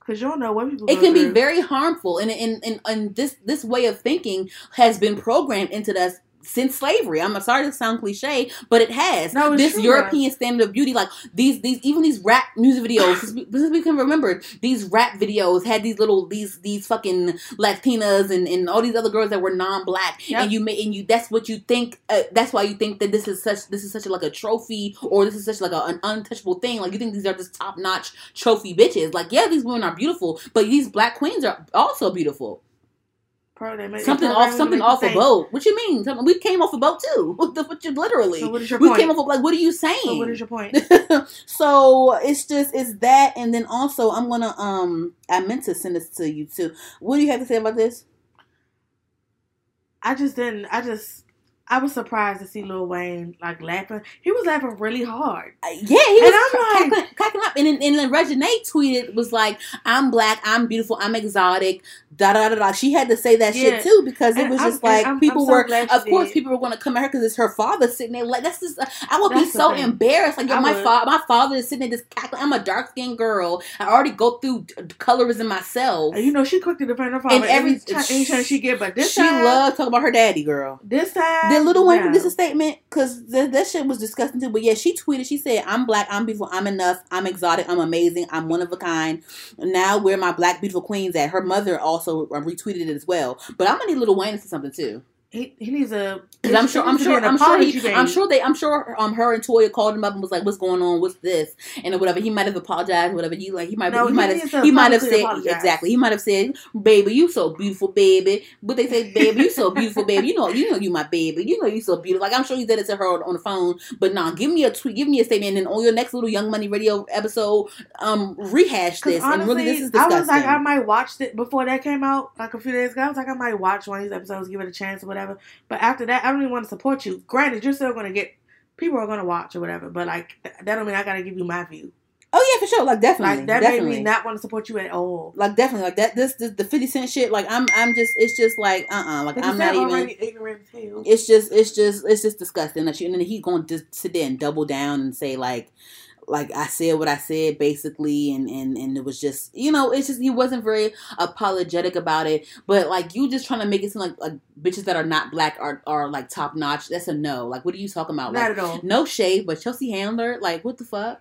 Because you don't know what people. it can be very harmful and and, and and this this way of thinking has been programmed into us since slavery. I'm sorry to sound cliche, but it has. No, this true, European standard of beauty, like these these even these rap music videos. This we can remember these rap videos had these little these these fucking Latinas and, and all these other girls that were non-black, Yep. and you may and you that's what you think. Uh, that's why you think that this is such this is such a, like a trophy or this is such like a, an untouchable thing. Like you think these are just top notch trophy bitches. Like yeah, these women are beautiful, but these black queens are also beautiful. Pro, they make- Something off, something off a boat. What you mean? Something, we came off a boat too. What the? What you literally? So what is your we point? came off. A, like, what are you saying? so what is your point? so it's just it's that, and then also I'm gonna um I meant to send this to you too. What do you have to say about this? I just didn't. I just. I was surprised to see Lil Wayne like laughing. He was laughing really hard. Uh, yeah, he was And I'm cra- like- cracking, cracking up, and then, and then Regina tweeted was like, "I'm black, I'm beautiful, I'm exotic." Da da da da. She had to say that Yeah. shit too because it was I'm- just like I'm- people I'm so were. Of course, did. people were going to come at her because it's her father sitting there. Like that's just. I would be That's the so thing. embarrassed. Like yo, my father, my father is sitting there just cackling. I'm a dark skinned girl. I already go through d- colorism myself. And you know she quick to defend her father And every- every time, anytime she get. But this she time, loves talking about her daddy, girl. this time, Little Wayne release a statement? Because th- that shit was disgusting too. But yeah, she tweeted. She said, "I'm black. I'm beautiful. I'm enough. I'm exotic. I'm amazing. I'm one of a kind. Now where my black beautiful queens at?" Her mother also uh, retweeted it as well. But I'm gonna need Little Wayne to say something too. He, he needs a. Because I'm sure, I'm sure, I'm sure, he, I'm sure they, I'm sure, um, her and Toya called him up and was like, "What's going on? What's this?" And whatever. He might have apologized. Whatever. He like, he might, No, he he might have, he might have said apologize. exactly. He might have said, "Baby, you so beautiful, baby." But they say, "Baby, you so beautiful, baby." You know, you know, you my baby. You know, you so beautiful. Like I'm sure he said it to her on, the phone. But nah, give me a tweet, give me a statement, and on your next little Young Money Radio episode, um, rehash this. and really, this is I was like, I might watch it before that came out, like a few days ago. I was like, I might watch one of these episodes, give it a chance or whatever. But after that, I don't even want to support you. Granted, you're still going to get people are going to watch or whatever. But like, th- that don't mean I got to give you my view. oh yeah, for sure. Like definitely, Like that definitely. made me not want to support you at all. like definitely like that this, this the 50 cent shit like i'm i'm just it's just like uh-uh like i'm not even ignorant hell. it's just it's just it's just disgusting that you and then he going to just sit there and double down and say like like I said what I said basically and and and it was just you know it's just he wasn't very apologetic about it but like you just trying to make it seem like like bitches that are not black are are like top notch that's a no like what are you talking about Not like at all. no shade but Chelsea Handler like what the fuck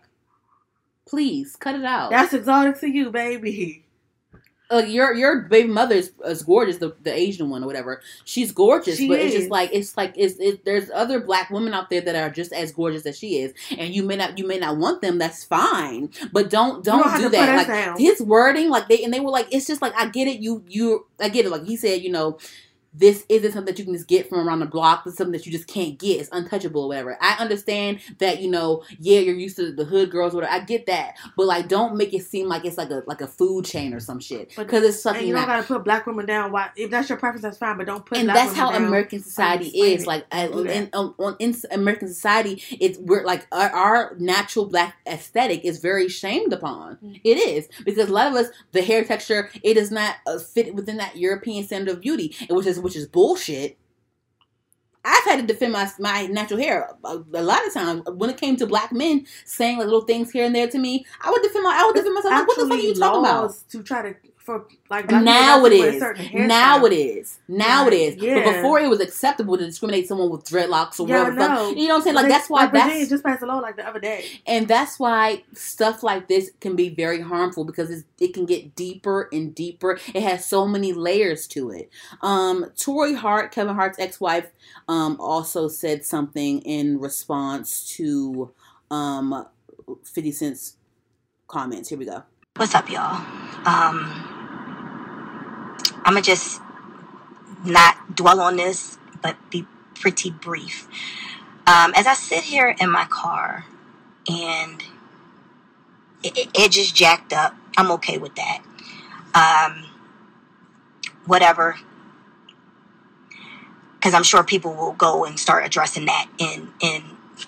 please cut it out That's exotic to you, baby. Like your your baby mother is, is gorgeous, the, the Asian one or whatever. She's gorgeous, She but it's just like it's like it's it, there's other black women out there that are just as gorgeous as she is, and you may not you may not want them. That's fine, but don't don't, don't do that. Like down. his wording, like they and they were like, it's just like I get it. You you I get it. Like he said, you know. This isn't something that you can just get from around the block. This is something that you just can't get. It's untouchable or whatever. I understand that, you know, yeah, you're used to the hood girls or whatever. I get that. But like don't make it seem like it's like a like a food chain or some shit. Because it's And something you don't that got to put black women down. Why? If that's your preference, that's fine. But don't put. and that's how down. American society is. it. Like in, on, on in American society, it's we're like our, our natural black aesthetic is very shamed upon. Mm. It is because a lot of us, the hair texture, it does not uh, fit within that European standard of beauty, and which is which is bullshit. I've had to defend my my natural hair a, a lot of times when it came to black men saying like little things here and there to me. I would defend my I would defend myself. Like, what the fuck are you talking about? to try to for like black Now people it not to wear is. certain hairstyles. Now it is. Now it Right, is. But before it was acceptable to discriminate someone with dreadlocks or Yeah, whatever. the You know what I'm saying? Like They- that's why like, Virginia that's just passed a law like the other day. and that's why stuff like this can be very harmful because it's, it can get deeper and deeper. It has so many layers to it. Um, Torrei Hart, Kevin Hart's ex-wife, um, also said something in response to um, 50 Cent's comments. Here we go. What's up, y'all? Um, I'm gonna just not dwell on this, but be pretty brief. Um, as I sit here in my car and it, it, it just jacked up, I'm okay with that. Um, whatever. Because I'm sure people will go and start addressing that in in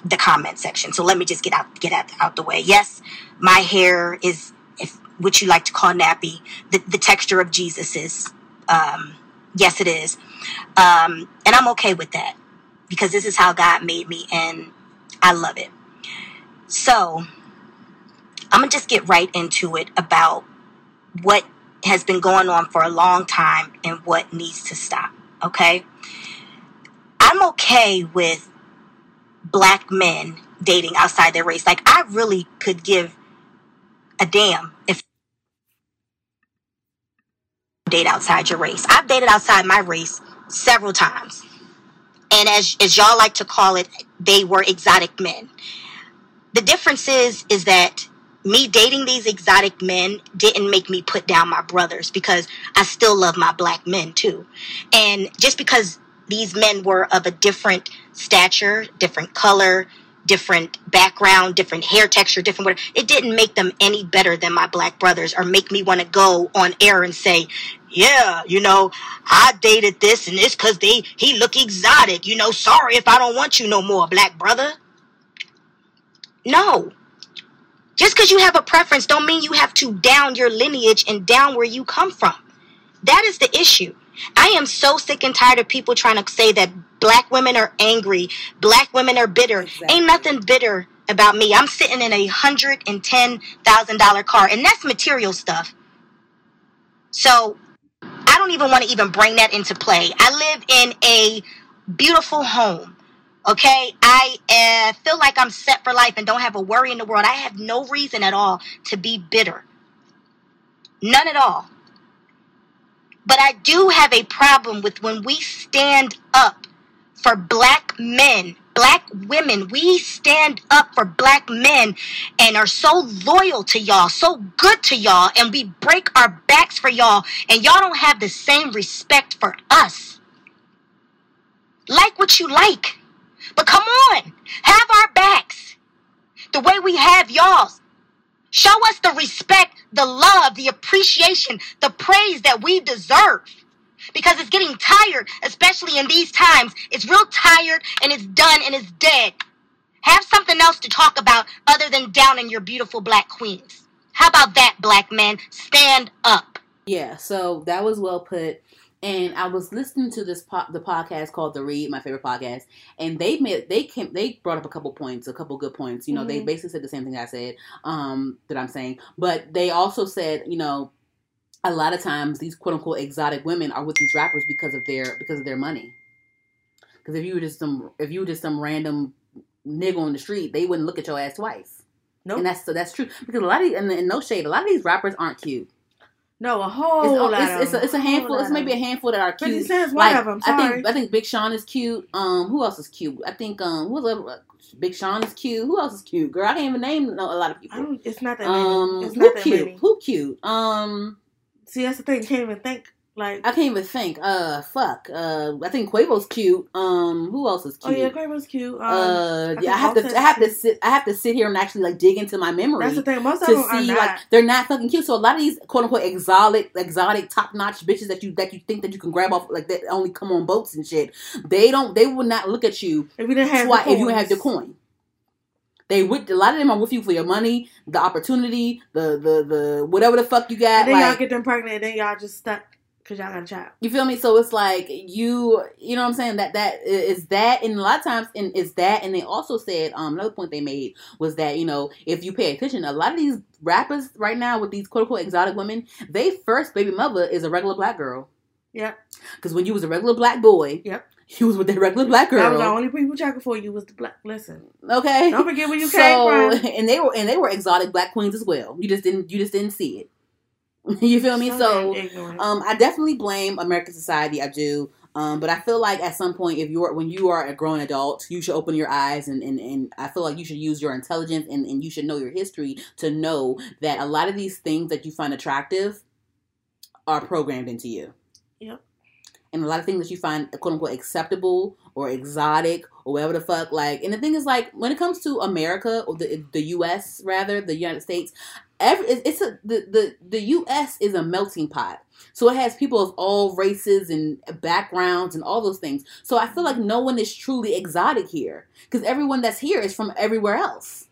the comment section. So let me just get out get out, out the way. Yes, my hair is if what you like to call nappy. The the texture of Jesus is. Um, yes, it is, um, and I'm okay with that because this is how God made me, and I love it. So I'm gonna just get right into it about what has been going on for a long time and what needs to stop. Okay, I'm okay with black men dating outside their race. Like I really could give a damn if date outside your race. I've dated outside my race several times. And as as y'all like to call it, they were exotic men. The difference is is that me dating these exotic men didn't make me put down my brothers because I still love my black men too. And just because these men were of a different stature, different color, different background, different hair texture, different whatever, it didn't make them any better than my black brothers or make me want to go on air and say, yeah, you know, I dated this and this cause they, he look exotic, you know, sorry if I don't want you no more, black brother. No. Just because you have a preference don't mean you have to down your lineage and down where you come from. That is the issue. I am so sick and tired of people trying to say that black women are angry, black women are bitter. Exactly. Ain't nothing bitter about me. I'm sitting in a hundred and ten thousand dollar car, and that's material stuff. So I don't even want to even bring that into play. I live in a beautiful home. Okay, I uh, feel like I'm set for life and don't have a worry in the world. I have no reason at all to be bitter. None at all. But I do have a problem with when we stand up for black men, black women. We stand up for black men and are so loyal to y'all, so good to y'all, and we break our backs for y'all, and y'all don't have the same respect for us. Like what you like. But come on, have our backs the way we have y'all's. Show us the respect, the love, the appreciation, the praise that we deserve. Because it's getting tired, especially in these times. It's real tired and it's done and it's dead. Have something else to talk about other than downing your beautiful black queens. How about that, black man? Stand up. Yeah, so that was well put. And I was listening to this po- the podcast called The Read, my favorite podcast, and they made they came they brought up a couple points, a couple good points. You know, they Mhm. basically said the same thing I said um, that I'm saying, but they also said, you know, a lot of times these quote unquote exotic women are with these rappers because of their because of their money. Because if you were just some if you were just some random nigga on the street, they wouldn't look at your ass twice. Nope. And that's so that's true because a lot of these- and, and no shade, a lot of these rappers aren't cute. no, a whole It's, lot it's, of it's, a, it's a handful. It's maybe a handful that are 50 cute. Cent's one Like of them. I think I think Big Sean is cute. Um, who else is cute? I think um, who's other, Big Sean is cute. Who else is cute? Girl, I can't even name no, a lot of I people. don't, it's not that many. Um, it's who not that cute? many. Who cute? Um, See, that's the thing. You can't even think. Like, I can't even think. Uh, fuck. Uh, I think Quavo's cute. Um, who else is cute? oh yeah, Quavo's cute. Um, uh, think yeah, I have to. I have to sit. I have to sit here and actually like dig into my memory that's the thing. Most of to them are not. like they're not fucking cute. So a lot of these quote unquote exotic, exotic, top notch bitches that you that you think that you can grab off like that only come on boats and shit. They don't. They would not look at you if you didn't have twice the if you have the coin. They would. A lot of them are with you for your money, the opportunity, the the the whatever the fuck you got. and then y'all get them pregnant, and then y'all just stuck because y'all got a child. you feel me? So it's like you, you know what I'm saying? That that is that, and a lot of times, and is that, and they also said um another point they made was that you know if you pay attention, a lot of these rappers right now with these quote unquote exotic women, they first baby mother is a regular black girl. Yep. Because when you was a regular black boy, Yep. You was with that regular black girl. That was the only people checking for you was the black. Listen, okay. don't forget where you so came from. and they were and they were exotic black queens as well. You just didn't you just didn't see it. you feel me? So ignorant. um, I definitely blame American society. I do. Um, but I feel like at some point, if you're when you are a grown adult, you should open your eyes and, and, and I feel like you should use your intelligence and, and you should know your history to know that a lot of these things that you find attractive are programmed into you. Yep. And a lot of things that you find quote unquote acceptable or exotic or whatever the fuck like and the thing is like when it comes to America or the the US rather, the United States, every it's a the, the the US is a melting pot. So it has people of all races and backgrounds and all those things. So I feel like mm-hmm. no one is truly exotic here because everyone that's here is from everywhere else.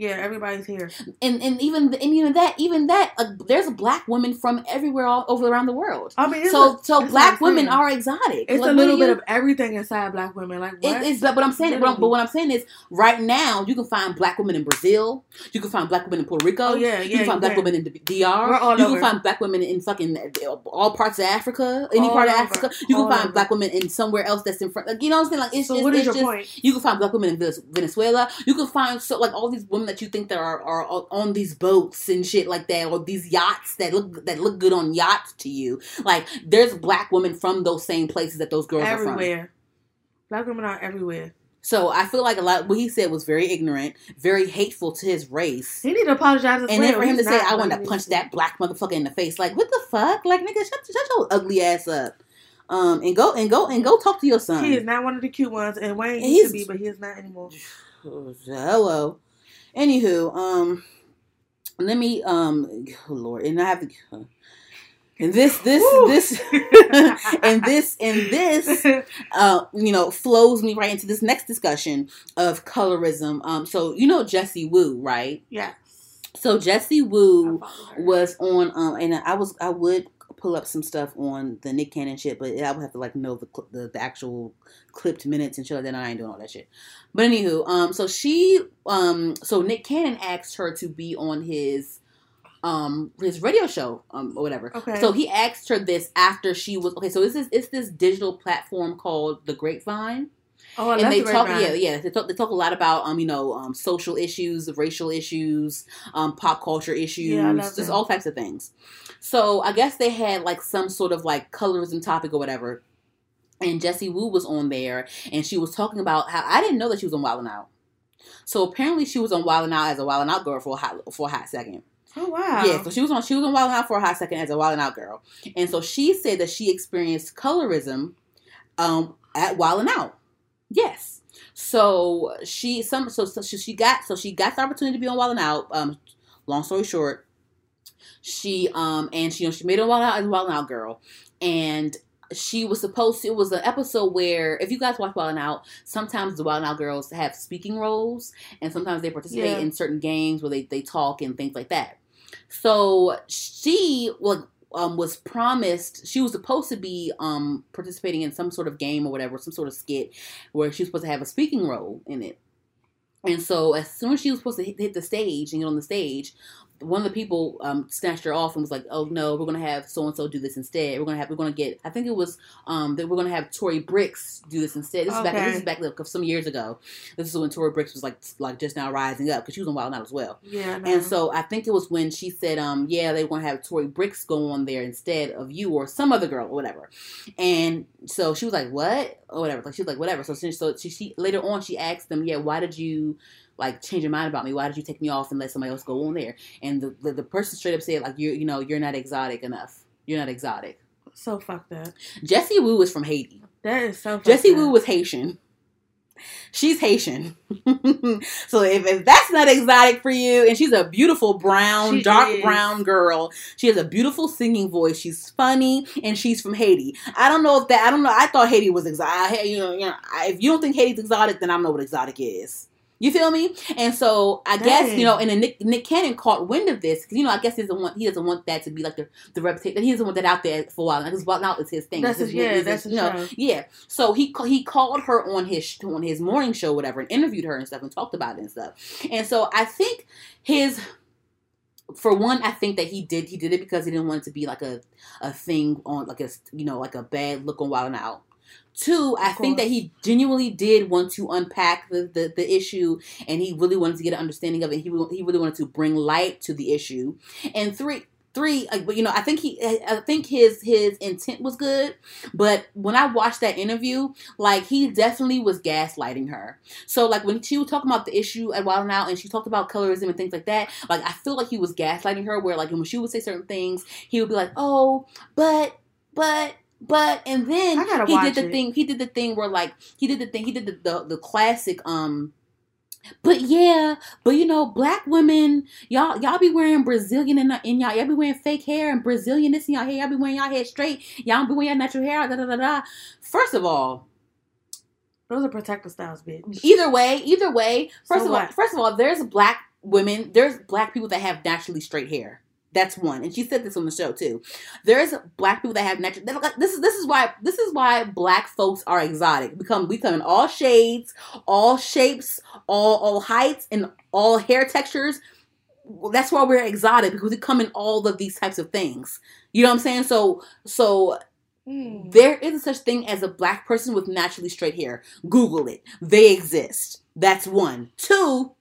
Yeah, everybody's here. And and even and even that even that uh, there's black women from everywhere all over around the world. I mean, So a, so black women are exotic. It's Like, a little do bit you- of everything inside black women. Like what? It, it's but what I'm saying, but, but what I'm saying is, right now you can find black women in Brazil, you can find black women in Puerto Rico, oh yeah, yeah. you can find black can. women in the DR, We're all you over. can find black women in fucking uh, all parts of Africa, any All part of over. Africa. You can All find over. black women in somewhere else that's in front. Like you know what I'm saying? Like it's so just, what is it's your just point? you can find black women in Venezuela. You can find so like all these women that you think that are, are on these boats and shit like that, or these yachts that look that look good on yachts to you. Like there's black women from those same places that those girls are from. Everywhere. Black women are everywhere. So I feel like a lot what he said was very ignorant, very hateful to his race. He need to apologize as And then for him to say, "I want to punch that black motherfucker in the face," like what the fuck, like nigga, shut, shut your ugly ass up, um, and go and go and go talk to your son. He is not one of the cute ones, and Wayne And used to be, but he is not anymore. Hello. Anywho, um, let me um, oh Lord, and I have to. And this, this, Woo. this, and this, and this, uh, you know, flows me right into this next discussion of colorism. Um, so you know Jessie Woo, right? yes. So Jessie Woo was on, um, and I was, I would pull up some stuff on the Nick Cannon shit, but I would have to like know the the, the actual clipped minutes and shit like that. I ain't doing all that shit. But anywho, um, so she, um, so Nick Cannon asked her to be on his um his radio show um or whatever. Okay. So he asked her this after she was okay. So this is it's this digital platform called the Grapevine oh, I and love they the talk yeah yeah they talk, they talk a lot about um you know um social issues racial issues um pop culture issues Yeah, just all types of things so i guess they had like some sort of like colorism topic or whatever and Jessie Woo was on there and she was talking about how I didn't know that she was on Wild 'N Out. So apparently she was on Wild 'N Out as a Wild 'N Out girl for a hot for a hot second. Oh wow. Yeah, so she was on she was on Wild Out for a hot second as a Wild Out girl, and so she said that she experienced colorism um, at Wild Out. Yes, so she some so, so she she got so she got the opportunity to be on Wild Out. Um, long story short, she um and she you know she made on Wild Out a Wild Out girl, and she was supposed to. It was an episode where if you guys watch Wild 'N Out, sometimes the Wild Out girls have speaking roles, and sometimes they participate Yeah. in certain games where they they talk and things like that. So she like um, was promised she was supposed to be um, participating in some sort of game or whatever, some sort of skit where she was supposed to have a speaking role in it. And so as soon as she was supposed to hit, hit the stage and get on the stage, one of the people um, snatched her off and was like, "Oh no, we're gonna have so and so do this instead. We're gonna have we're gonna get I think it was um, that we're gonna have Tori Brixx do this instead. This is back this is back like, some years ago. This is when Tori Brixx was like like just now rising up because she was on Wild Out as well. Yeah. And so I think it was when she said, um, yeah, they want to have Tori Brixx go on there instead of you or some other girl or whatever. And so she was like, what? Or whatever. Like she was like, whatever. So so she, she later on she asked them, yeah, why did you like change your mind about me? Why did you take me off and let somebody else go on there? And the the, the person straight up said, like, you you know, you're not exotic enough. You're not exotic. so fuck that. Jessie Woo is from Haiti. That is so. Up. Woo was Haitian. She's Haitian. so if, if that's not exotic for you, and she's a beautiful brown, She dark is. brown girl. She has a beautiful singing voice. She's funny, and she's from Haiti. I don't know if that. I don't know. I thought Haiti was exotic. You know, you know, if you don't think Haiti's exotic, then I don't know what exotic is. You feel me? And so I guess you know, and then Nick, Nick Cannon caught wind of this because you know I guess he doesn't want he doesn't want that to be like the the reputation. He doesn't want that out there for a while because Wild 'N Out is his thing. That's his- yeah, it's that's his you know, yeah. So he he called her on his on his morning show, whatever, and interviewed her and stuff, and talked about it and stuff. And so I think his, for one, I think that he did he did it because he didn't want it to be like a a thing on like a you know like a bad look on Wild 'N Out. Two, I think that he genuinely did want to unpack the, the, the issue and he really wanted to get an understanding of it. He, he really wanted to bring light to the issue. And three, three, uh, but you know, I think he, I think his his intent was good, but when I watched that interview, like he definitely was gaslighting her. So like when she was talking about the issue at Wild 'N Out and she talked about colorism and things like that, like I feel like he was gaslighting her. Where like when she would say certain things, he would be like, "Oh, but, but." But and then he did the it. thing. He did the thing where like he did the thing. He did the the, the classic. Um, but yeah, but you know, black women, y'all y'all be wearing Brazilian in, in y'all. Y'all be wearing fake hair and Brazilian this in y'all hair. Y'all be wearing y'all hair straight. Y'all be wearing your natural hair. Da da da da. First of all, Those are protective styles, bitch. either way, either way. First So of all, first of all, there's black women. There's black people that have naturally straight hair. That's one, and she said this on the show too. There's black people that have natural. like- This is this is why this is why black folks are exotic. Become we come in all shades, all shapes, all all heights, and all hair textures. That's why we're exotic because we come in all of these types of things. You know what I'm saying? So so Mm. there isn't such thing as a black person with naturally straight hair. Google it. They exist. That's one. Two.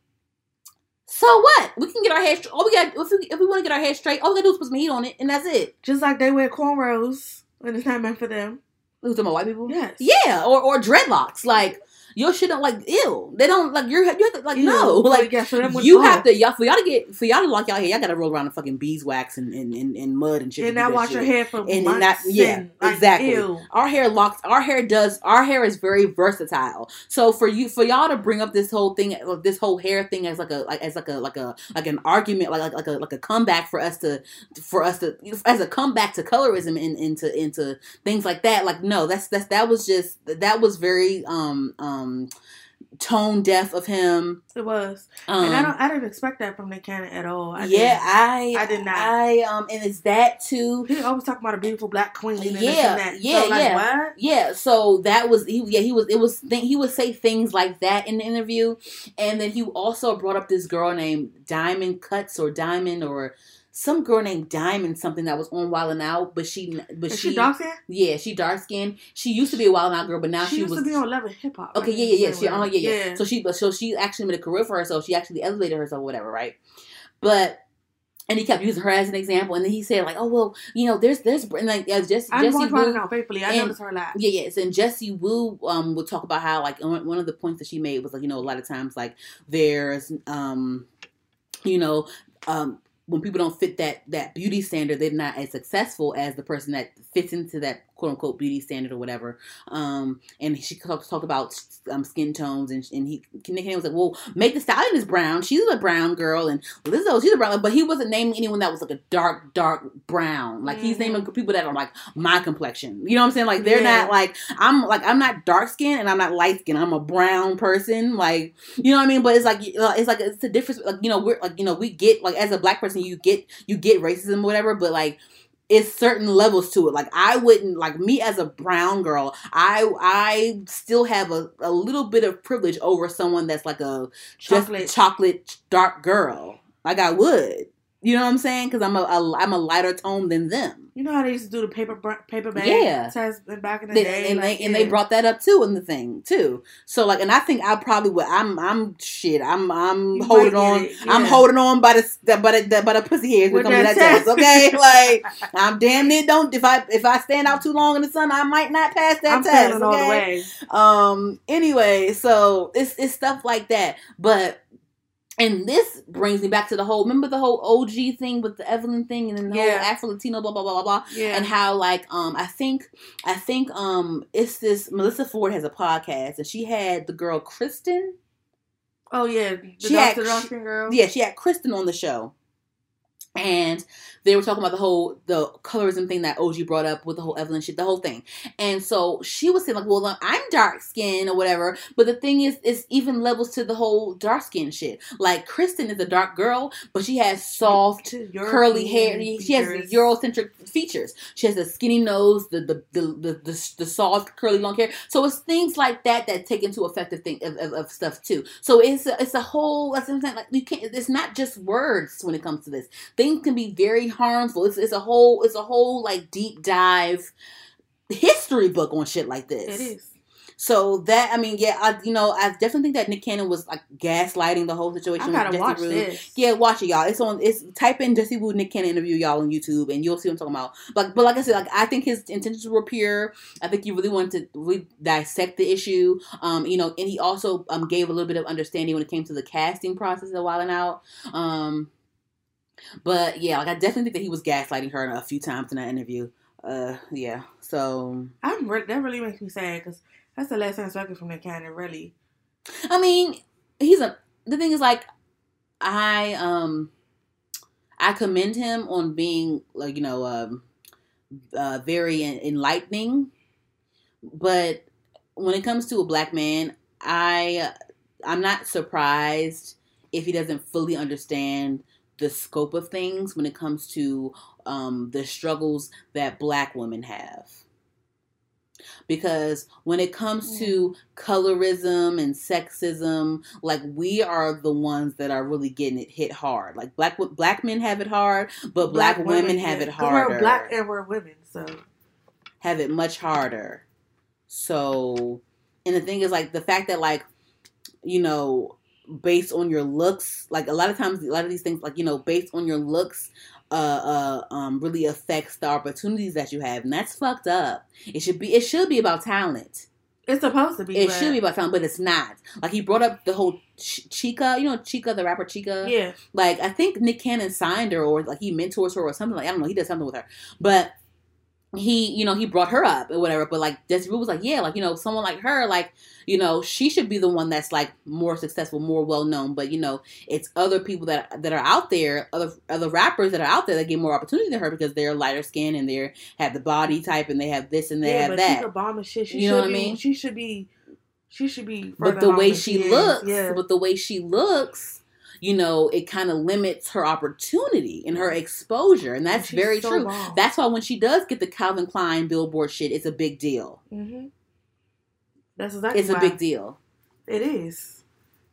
So what? We can get our hair. Straight. All we got if we, if we want to get our hair straight, all we gotta do is put some heat on it, and that's it. Just like they wear cornrows when it's not meant for them. Who's talking about white people? Yes. Yeah, or or dreadlocks. Like your shit don't like ill. They don't like you're you have to like Ew. no like yeah, with you have to y'all for y'all to get for y'all to lock y'all hair. Y'all gotta roll around in fucking beeswax and and, and, and mud and shit. and to not wash your hair for And- and months. not- yeah, like, exactly. Ew. our hair locks our hair does our hair is very versatile so for you for y'all to bring up this whole thing this whole hair thing as like a like as like a like a like an argument like like, like a like a comeback for us to for us to as a comeback to colorism and into into things like that like no that's that's that was just that was very um um tone deaf of him It was, um and I don't. I didn't expect that from Nick Cannon at all. I yeah i I did not. i um and it's that too He always talking about a beautiful black queen. And this Yeah, and that. yeah, so, like, yeah. What? Yeah, so that was he. Yeah, he was. It was. Th- he would say things like that in the interview, and then he also brought up this girl named Diamond Cuts or Diamond or some girl named Diamond something that was on Wild and Out, but she but Is she, she dark skin? yeah she dark skinned. She used to be a Wild and Out girl, but now she, she, used was to be on Love and Hip Hop. Okay, like, yeah, yeah, yeah. She, oh, whatever. yeah, yeah, So she, but so she actually made a career for herself. She actually elevated herself, whatever, right? But and he kept using her as an example, and then he said like, oh well, you know, there's there's and like uh, Jess, I'm Jesse going to find Wu, out faithfully. I and- noticed her laugh. yeah, yes, and Jessie Woo um would talk about how like one one of the points that she made was like you know a lot of times like there's um you know um when people don't fit that that beauty standard, they're not as successful as the person that fits into that quote unquote beauty standard or whatever. Um, and she talked talked about um, skin tones, and, and he Nick Cannon was like, "Well, Meg Thee Stallion is brown. She's a brown girl, and Lizzo, she's a brown." But he wasn't naming anyone that was like a dark, dark brown. Like he's Mhm. naming people that are like my complexion. You know what I'm saying? Like they're Yeah. not like I'm like I'm not dark skinned and I'm not light skinned. I'm a brown person. Like you know what I mean? But it's like uh, it's like it's a difference. Like you know we're like you know we get like as a black person you get you get racism or whatever, but like it's certain levels to it. Like I wouldn't like me as a brown girl. I I still have a, a little bit of privilege over someone that's like a Chocolate. chocolate dark girl. Like I would. You know what I'm saying? Because I'm a, a I'm a lighter tone than them. You know how they used to do the paper paper bag Yeah. test back in the They- day, and like, they and yeah. they brought that up too in the thing too. So like, and I think I probably would. I'm I'm shit. I'm I'm You holding on. it, I'm holding on by the by the by the pussy hairs when With it comes to that that test. Okay, like I'm damn near don't. If I if I stand out too long in the sun, I might not pass that I'm test. feeling all the okay? way. Um. Anyway, so it's it's stuff like that, but. And this brings me back to the whole. Remember the whole OG thing with the Evelyn thing, and then the Yeah. whole Afro Latino, blah blah blah blah blah Yeah. and how like um I think I think um it's this Melyssa Ford has a podcast and she had the girl Kristen. oh yeah, the She had- Dr. Girl. Yeah, she had Kristen on the show. And they were talking about the whole the colorism thing that OG brought up with the whole Evelyn shit, the whole thing. And so she was saying like, "Well, I'm dark skinned or whatever." But the thing is, it's even levels to the whole dark skin shit. Like Kristen is a dark girl, but she has soft, European curly hair. She has. Eurocentric features. She has a skinny nose, the the the the, the, the soft curly long hair. So it's things like that that take into effect of thing of, of, of stuff too. So it's a, it's a whole. That's what I'm saying. Like you can't. It's not just words when it comes to this. Things can be very harmful. It's it's a whole it's a whole like deep dive history book on shit like this. It is. So that I mean, yeah, I you know I definitely think that Nick Cannon was like gaslighting the whole situation. I gotta with watch Wu. this. Yeah, watch it, y'all. It's on. It's type in Jessie Woo Nick Cannon interview, y'all, on YouTube, and you'll see what I'm talking about. But but like I said, like I think his intentions were pure. I think he really wanted to really dissect the issue. Um, you know, and he also um gave a little bit of understanding when it came to the casting process of Wild 'N Out. Um, but yeah, like I definitely think that he was gaslighting her a few times in that interview. Uh, yeah. So I'm re- that really makes me sad because that's the last time I from that kind. of Really, I mean, he's a. The thing is, like, I um, I commend him on being like you know um, uh, very en- enlightening, but when it comes to a black man, I I'm not surprised if he doesn't fully understand the scope of things when it comes to um, the struggles that black women have. Because when it comes to colorism and sexism, like we are the ones that are really getting it hit hard. Like black black men have it hard, but black, women, have it harder We're black and we're women, so have it much harder. So, and the thing is, like, the fact that, like, you know, based on your looks, like, a lot of times, a lot of these things, like, you know, based on your looks, uh, uh, um, really affects the opportunities that you have, and that's fucked up. It should be, it should be about talent. it's supposed to be. It but- should be about talent, but it's not. Like, he brought up the whole Ch- Chika, you know, Chika, the rapper Chika. Yeah, Like I think Nick Cannon signed her or like he mentors her or something like I don't know. He does something with her, but he you know he brought her up or whatever. But like Jessie Woo was like yeah like you know someone like her like you know she should be the one that's like more successful, more well known. But you know it's other people that that are out there, other other rappers that are out there that get more opportunity than her because they're lighter skin and they have the body type and they have this and they yeah, have but that. she's a bomb shit. She You know should what I be, mean? She should be. She should be. but the way than she looks yeah. but the way she looks you know it kind of limits her opportunity and her exposure and that's She's very so true bomb. that's why when she does get the calvin klein billboard shit it's a big deal hmm That's exactly. it's a big deal It is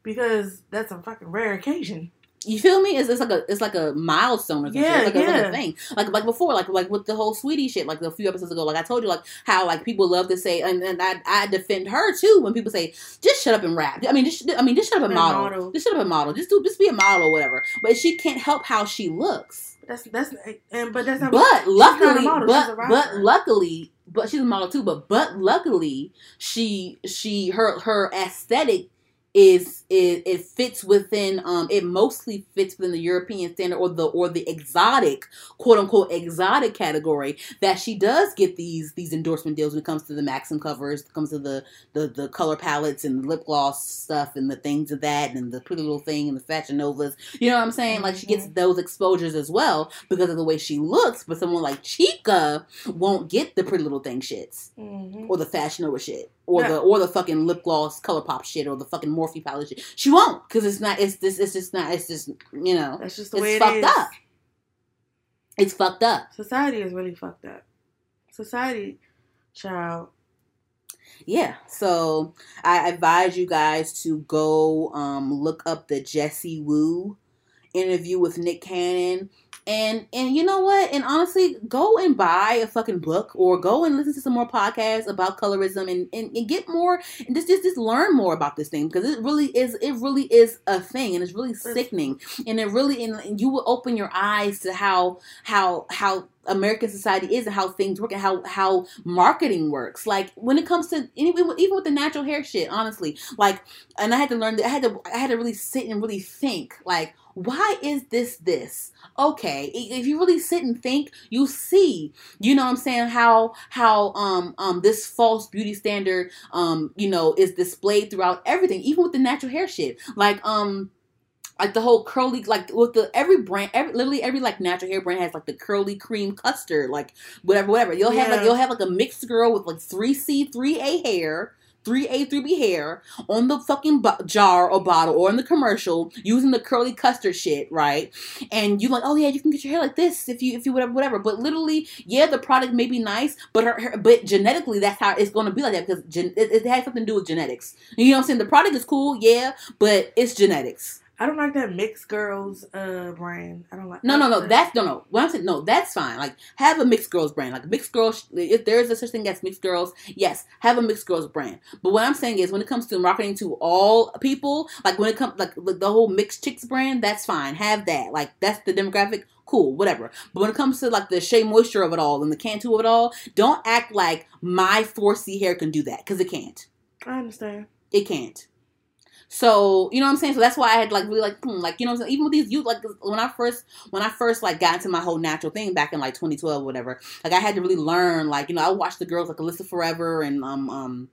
because that's a fucking rare occasion. You feel me? It's, it's like a it's like a milestone or something. Yeah, it's like, a, like a thing. Like like before, like like with the whole sweetie shit, like a few episodes ago. Like I told you, like how like people love to say, and, and I I defend her too when people say, just shut up and rap. I mean, just I mean, just shut up and model. model. Just shut up and model. Just do just be a model or whatever. But she can't help how she looks. That's that's and but that's not. But she's not a luckily, model, she's a but but luckily, but she's a model too. But but luckily, she she her her aesthetic is it, it fits within um it mostly fits within the European standard or the or the exotic quote unquote exotic category that she does get these these endorsement deals when it comes to the Maxim covers, it comes to the the the color palettes and the lip gloss stuff and the things of that and the pretty little thing and the fashion novas. You know what I'm saying? Like she gets those exposures as well because of the way she looks. But someone like Chika won't get the pretty little thing shits Mhm. or the fashion over shit or the or the fucking lip gloss color pop shit or the fucking Morphe palette shit. She won't because it's not. It's this. It's just not. It's just you know. That's just the It's way it fucked is. up. It's fucked up. Society is really fucked up. Society, child. Yeah. So I advise you guys to go um look up the Jessie Woo interview with Nick Cannon. And and you know what? And honestly, go and buy a fucking book or go and listen to some more podcasts about colorism and, and, and get more and just, just just learn more about this thing because it really is it really is a thing and it's really sickening and it really and, you will open your eyes to how how how American society is and how things work and how how marketing works. Like when it comes to even with- even with the natural hair shit, honestly, like and I had to learn that I had to I had to really sit and really think like why is this this? Okay if you really sit and think you see you know what i'm saying how how um um this false beauty standard um you know is displayed throughout everything even with the natural hair shit. Like um like the whole curly like with the every brand every literally every like natural hair brand has like the curly cream custard like whatever whatever. You'll have like you'll have like a mixed girl with like 3c 3a hair 3A, 3B hair on the fucking jar or bottle or in the commercial using the curly custard shit, right? And you like, oh yeah, you can get your hair like this if you if you whatever whatever. But literally, yeah, the product may be nice, but her, her but genetically that's how it's going to be like that because gen- it, it has something to do with genetics. You know what I'm saying? The product is cool, yeah, but it's genetics. I don't like that mixed girls uh brand. I don't like. No, no, no. like- That's no, no. What I'm saying, no, that's fine. Like, have a mixed girls brand. Like, mixed girls. If there is a such thing as mixed girls, yes, have a mixed girls brand. But what I'm saying is, when it comes to marketing to all people, like when it comes, like the whole mixed chicks brand, that's fine. Have that. Like, that's the demographic. Cool, whatever. But when it comes to like the Shea Moisture of it all and the Cantu of it all, don't act like my 4C hair can do that because it can't. I understand. It can't. So you know what I'm saying. So that's why I had like really like hmm, like you know what I'm even with these youth like when I first when I first like got into my whole natural thing back in like 2012 or whatever like I had to really learn like you know I watched the girls like Alyssa Forever and um um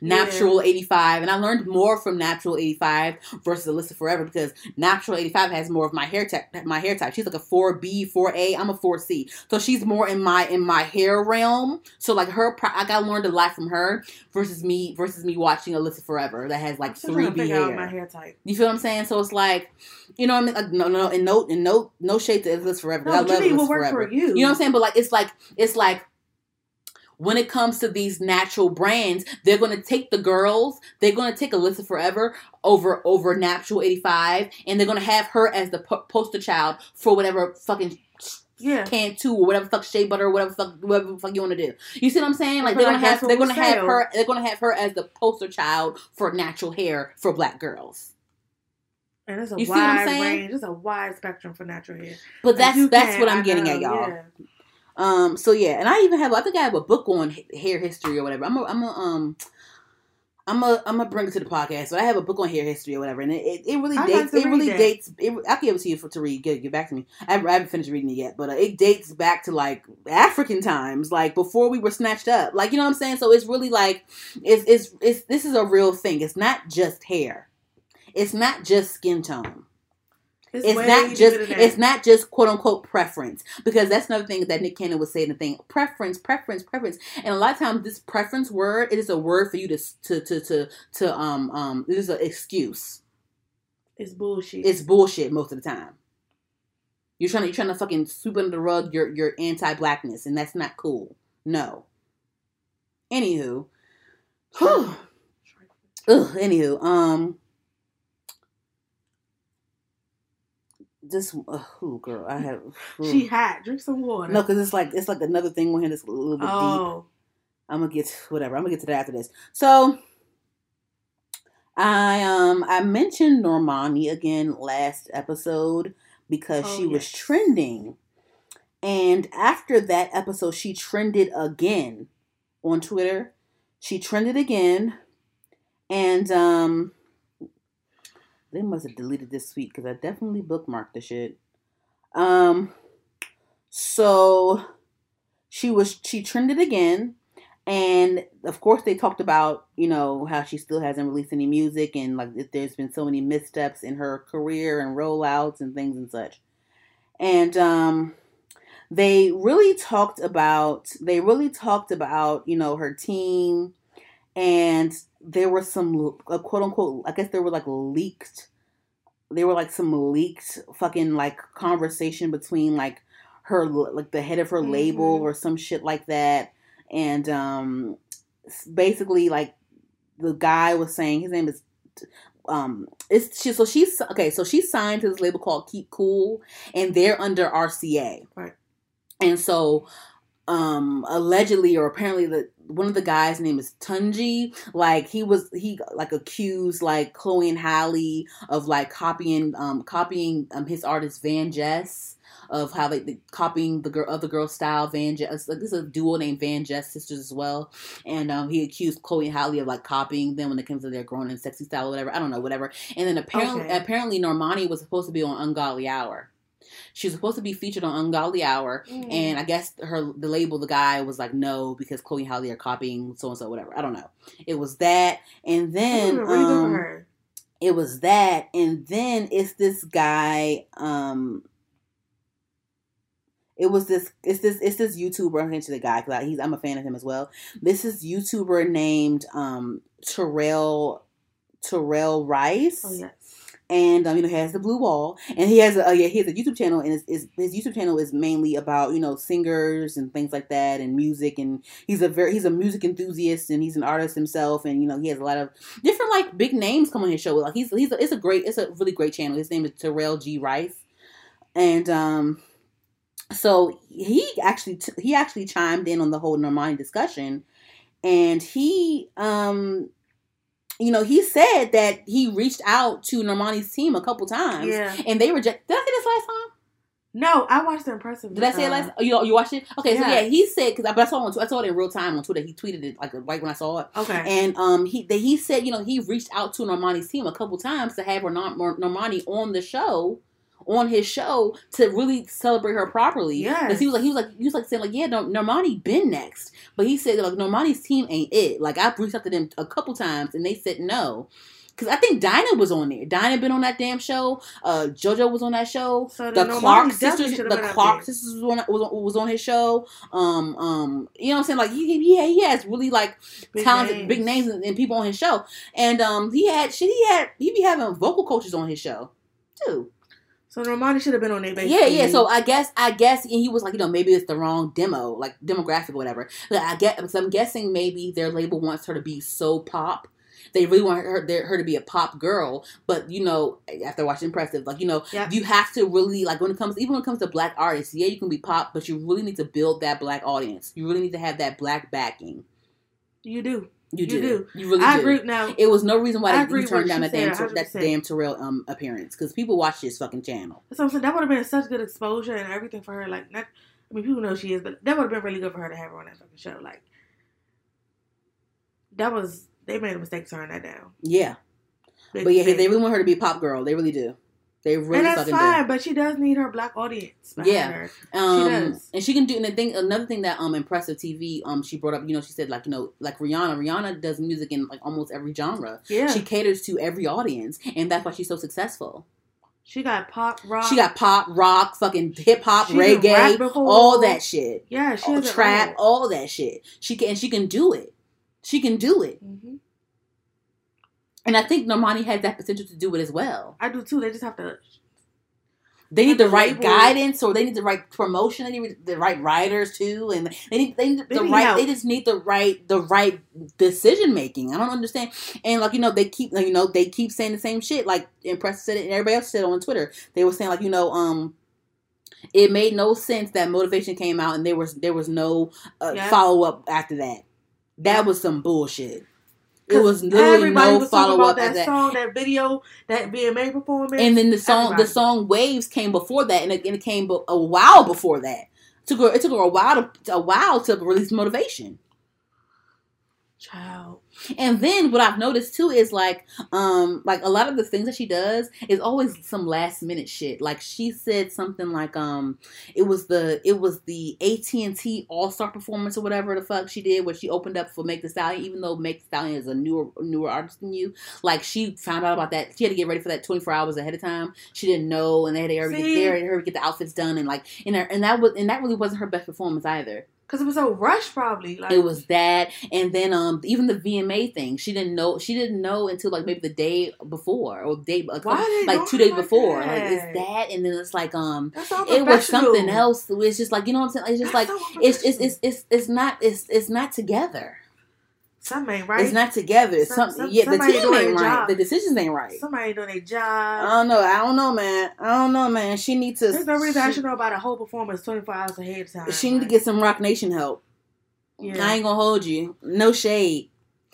Natural 85 and I learned more from Natural 85 versus Alyssa Forever because Natural 85 has more of my hair type my hair type. She's like a 4B 4A I'm a 4C so she's more in my in my hair realm. So like her pro- I got learned a lot from her versus me versus me watching Alyssa Forever that has like I'm still trying to 3B figure out my hair. hair type. you feel what I'm saying? So it's like you know what I mean? Like no no and no and no no shade to Alyssa Forever No, I love Alyssa Forever for you. you know what I'm saying? But like it's like it's like when it comes to these natural brands, they're gonna take the girls, they're gonna take Alyssa Forever over over Natural 85, and they're gonna have her as the po- poster child for whatever fucking Yeah. Cantu or whatever fuck shea butter or whatever fuck whatever fuck you want to do. You see what I'm saying? Like they're gonna have they're gonna have sell. her they're gonna have her as the poster child for natural hair for black girls. And it's a You see what I'm wide saying? range. It's a wide spectrum for natural hair. But Like, that's that's can, what I'm getting at, y'all. Yeah. Um. So yeah, and I even have I think I have a book on hair history or whatever. I'm a I'm a um. I'm a I'm gonna bring it to the podcast. So I have a book on hair history or whatever, and it, it, it really I'd dates. It really that. dates. It, I'll give it to you for to read. Get get back to me. I haven't, I haven't finished reading it yet, but uh, it dates back to like African times, like before we were snatched up. Like you know what I'm saying. So it's really like it's it's it's this is a real thing. It's not just hair. It's not just skin tone it's not just it's not just quote unquote preference because that's another thing that Nick Cannon was saying the thing preference preference preference. And a lot of times this preference word it is a word for you to to to to, to um um it is an excuse. It's bullshit. it's bullshit most of the time. You're trying to you're trying to fucking sweep under the rug your your anti-blackness and that's not cool. No. Anywho. Ugh, anywho um this. Ooh, girl, I have. She hot. Drink some water. no, because it's like it's like another thing with him that's a little bit deep. oh, I'm gonna get whatever. I'm gonna get to that after this. So I um I mentioned Normani again last episode because Oh, she was trending. And after that episode, she trended again on Twitter. She trended again. And um they must have deleted this tweet because I definitely bookmarked the shit. Um so she was she trended again and of course they talked about you know how she still hasn't released any music and like there's been so many missteps in her career and rollouts and things and such and um they really talked about they really talked about you know her team and there were some uh, quote unquote i guess there were like leaked there were like some leaked fucking like conversation between like her like the head of her label Mhm. or some shit like that and um basically like the guy was saying his name is um it's she so she's okay so she's signed to this label called keep cool and they're under rca Right. and so um allegedly or apparently the one of the guys name is tunji like he was he like accused like chloe and halle of like copying um copying um his artist van jess of how they, they copying the girl other girl style Van Jess. Like, this is a duo named Van Jess sisters as well, and um, he accused Chloe and Halle of like copying them when it comes to their grown and sexy style or whatever. I don't know, whatever. And then apparently, Okay. apparently Normani was supposed to be on Ungodly Hour. She was supposed to be featured on Ungodly Hour, Mm. and I guess her the label the guy was like no because Chloe and Halle are copying so and so whatever. I don't know. It was that, and then Ooh, really good for um, it was that and then it's this guy um it was this it's this it's this youtuber i'm into the guy because he's i'm a fan of him as well this is youtuber named um terrell terrell rice Oh yes. And um, you know has the blue wall, and he has a uh, yeah he has a YouTube channel, and his, his his YouTube channel is mainly about you know singers and things like that, and music, and he's a very he's a music enthusiast, and he's an artist himself, and you know he has a lot of different like big names come on his show. Like he's he's a, it's a great it's a really great channel. His name is Terrell Grice, and um, so he actually t- he actually chimed in on the whole Normani discussion, and he um you know, he said that he reached out to Normani's team a couple times, Yeah. and they rejected. Did I say this last time? No, I watched the impressive. Did I say it last? Oh, you you watched it? Okay, so Yeah. yeah, he said because but I saw it on, I saw it in real time on Twitter. He tweeted it like right when I saw it, Okay. and um he that he said you know he reached out to Normani's team a couple times to have Normani on the show. On his show to really celebrate her properly, Yeah, Because he was like, he was like, he was like saying like, yeah, no, Normani been next, but he said like Normani's team ain't it. Like I've reached out to them a couple times and they said no. Cause I think Dinah was on there. Dinah been on that damn show. Uh, JoJo was on that show. So the Clark sisters, the Clark sisters was on, was on was on his show. Um, um, you know what I'm saying? Like he, he, he has really like Big talented big names and, and people on his show. And um, he had shit. He had he be having vocal coaches on his show too. So Normani should have been on there. Yeah, yeah. So I guess I guess and he was like, you know, maybe it's the wrong demo, like demographic or whatever. But I get, so I'm guessing maybe their label wants her to be so pop. They really want her their- her to be a pop girl, but you know, after watching Impressive, like you know, Yep. you have to really like when it comes even when it comes to black artists. Yeah, you can be pop, but you really need to build that black audience. You really need to have that black backing. you do. You You do. do. You really I do. agree. Now It was no reason why they, you turned down that damn that damn Terrell um appearance because people watch this fucking channel. So I'm saying that would have been such good exposure and everything for her. Like, not, I mean, people know she is, but that would have been really good for her to have her on that fucking show. Like, that was they made a mistake turning that down. Yeah. Big But yeah, mistake. they really want her to be a pop girl. They really do. They really and that's fucking fine. But she does need her black audience. Yeah. her. do. Um, does. And she can do. And the thing, another thing that um impressive TV um she brought up. You know, she said like you know like Rihanna. Rihanna does music in like almost every genre. yeah. She She, caters to every audience, and that's why she's so successful. She got pop rock. She got pop, rock, fucking hip hop, reggae, all that shit. Yeah, she All, has it trap, all. all that shit. She can. And she can do it. She can do it. Mhm. And I think Normani has that potential to do it as well. I do too. They just have to. They need the right guidance, or they need the right promotion. They need the right writers too, and they need they need They the need right. help. They just need the right the right decision making. I don't understand. And like you know, they keep like, you know they keep saying the same shit. Like Impress said it, and everybody else said it on Twitter. They were saying like you know um. It made no sense that motivation came out and there was there was no uh, Yeah. follow up after that. That was some bullshit. It was literally everybody no follow up that that. song, that video, that BMA performance. And then the song, Everybody. the song "Waves" came before that, and it, and it came a while before that. It took her, it took her a while to a while to release motivation. Child. And then what I've noticed too is like, um, like a lot of the things that she does is always some last minute shit. Like she said something like, um, it was the it was the AT and T All Star performance or whatever the fuck she did, where she opened up for Meg Thee Stallion, even though Meg Thee Stallion is a newer newer artist than you. Like she found out about that, she had to get ready for that twenty four hours ahead of time. She didn't know, and they had to already get there and her get the outfits done, and like, and her, and that was and that really wasn't her best performance either. Because it was so rushed, probably. Like, It was that, and then um even the VMA thing. She didn't know. She didn't know until like maybe the day before or day they like two days like before. that? Like it's that, and then it's like um it was something else. It's just like you know what I'm saying. It's just like so it's it's it's it's it's not it's it's not together. Something ain't right. It's not together. It's Some- something. some- yeah, the team ain't right. job. The decisions ain't right. Somebody ain't doing their job. I don't know. I don't know, man. I don't know, man. She needs to. There's no reason I should know about a whole performance 24 hours ahead of time. she need to get some Roc Nation help. Yeah. I ain't gonna hold you. No shade.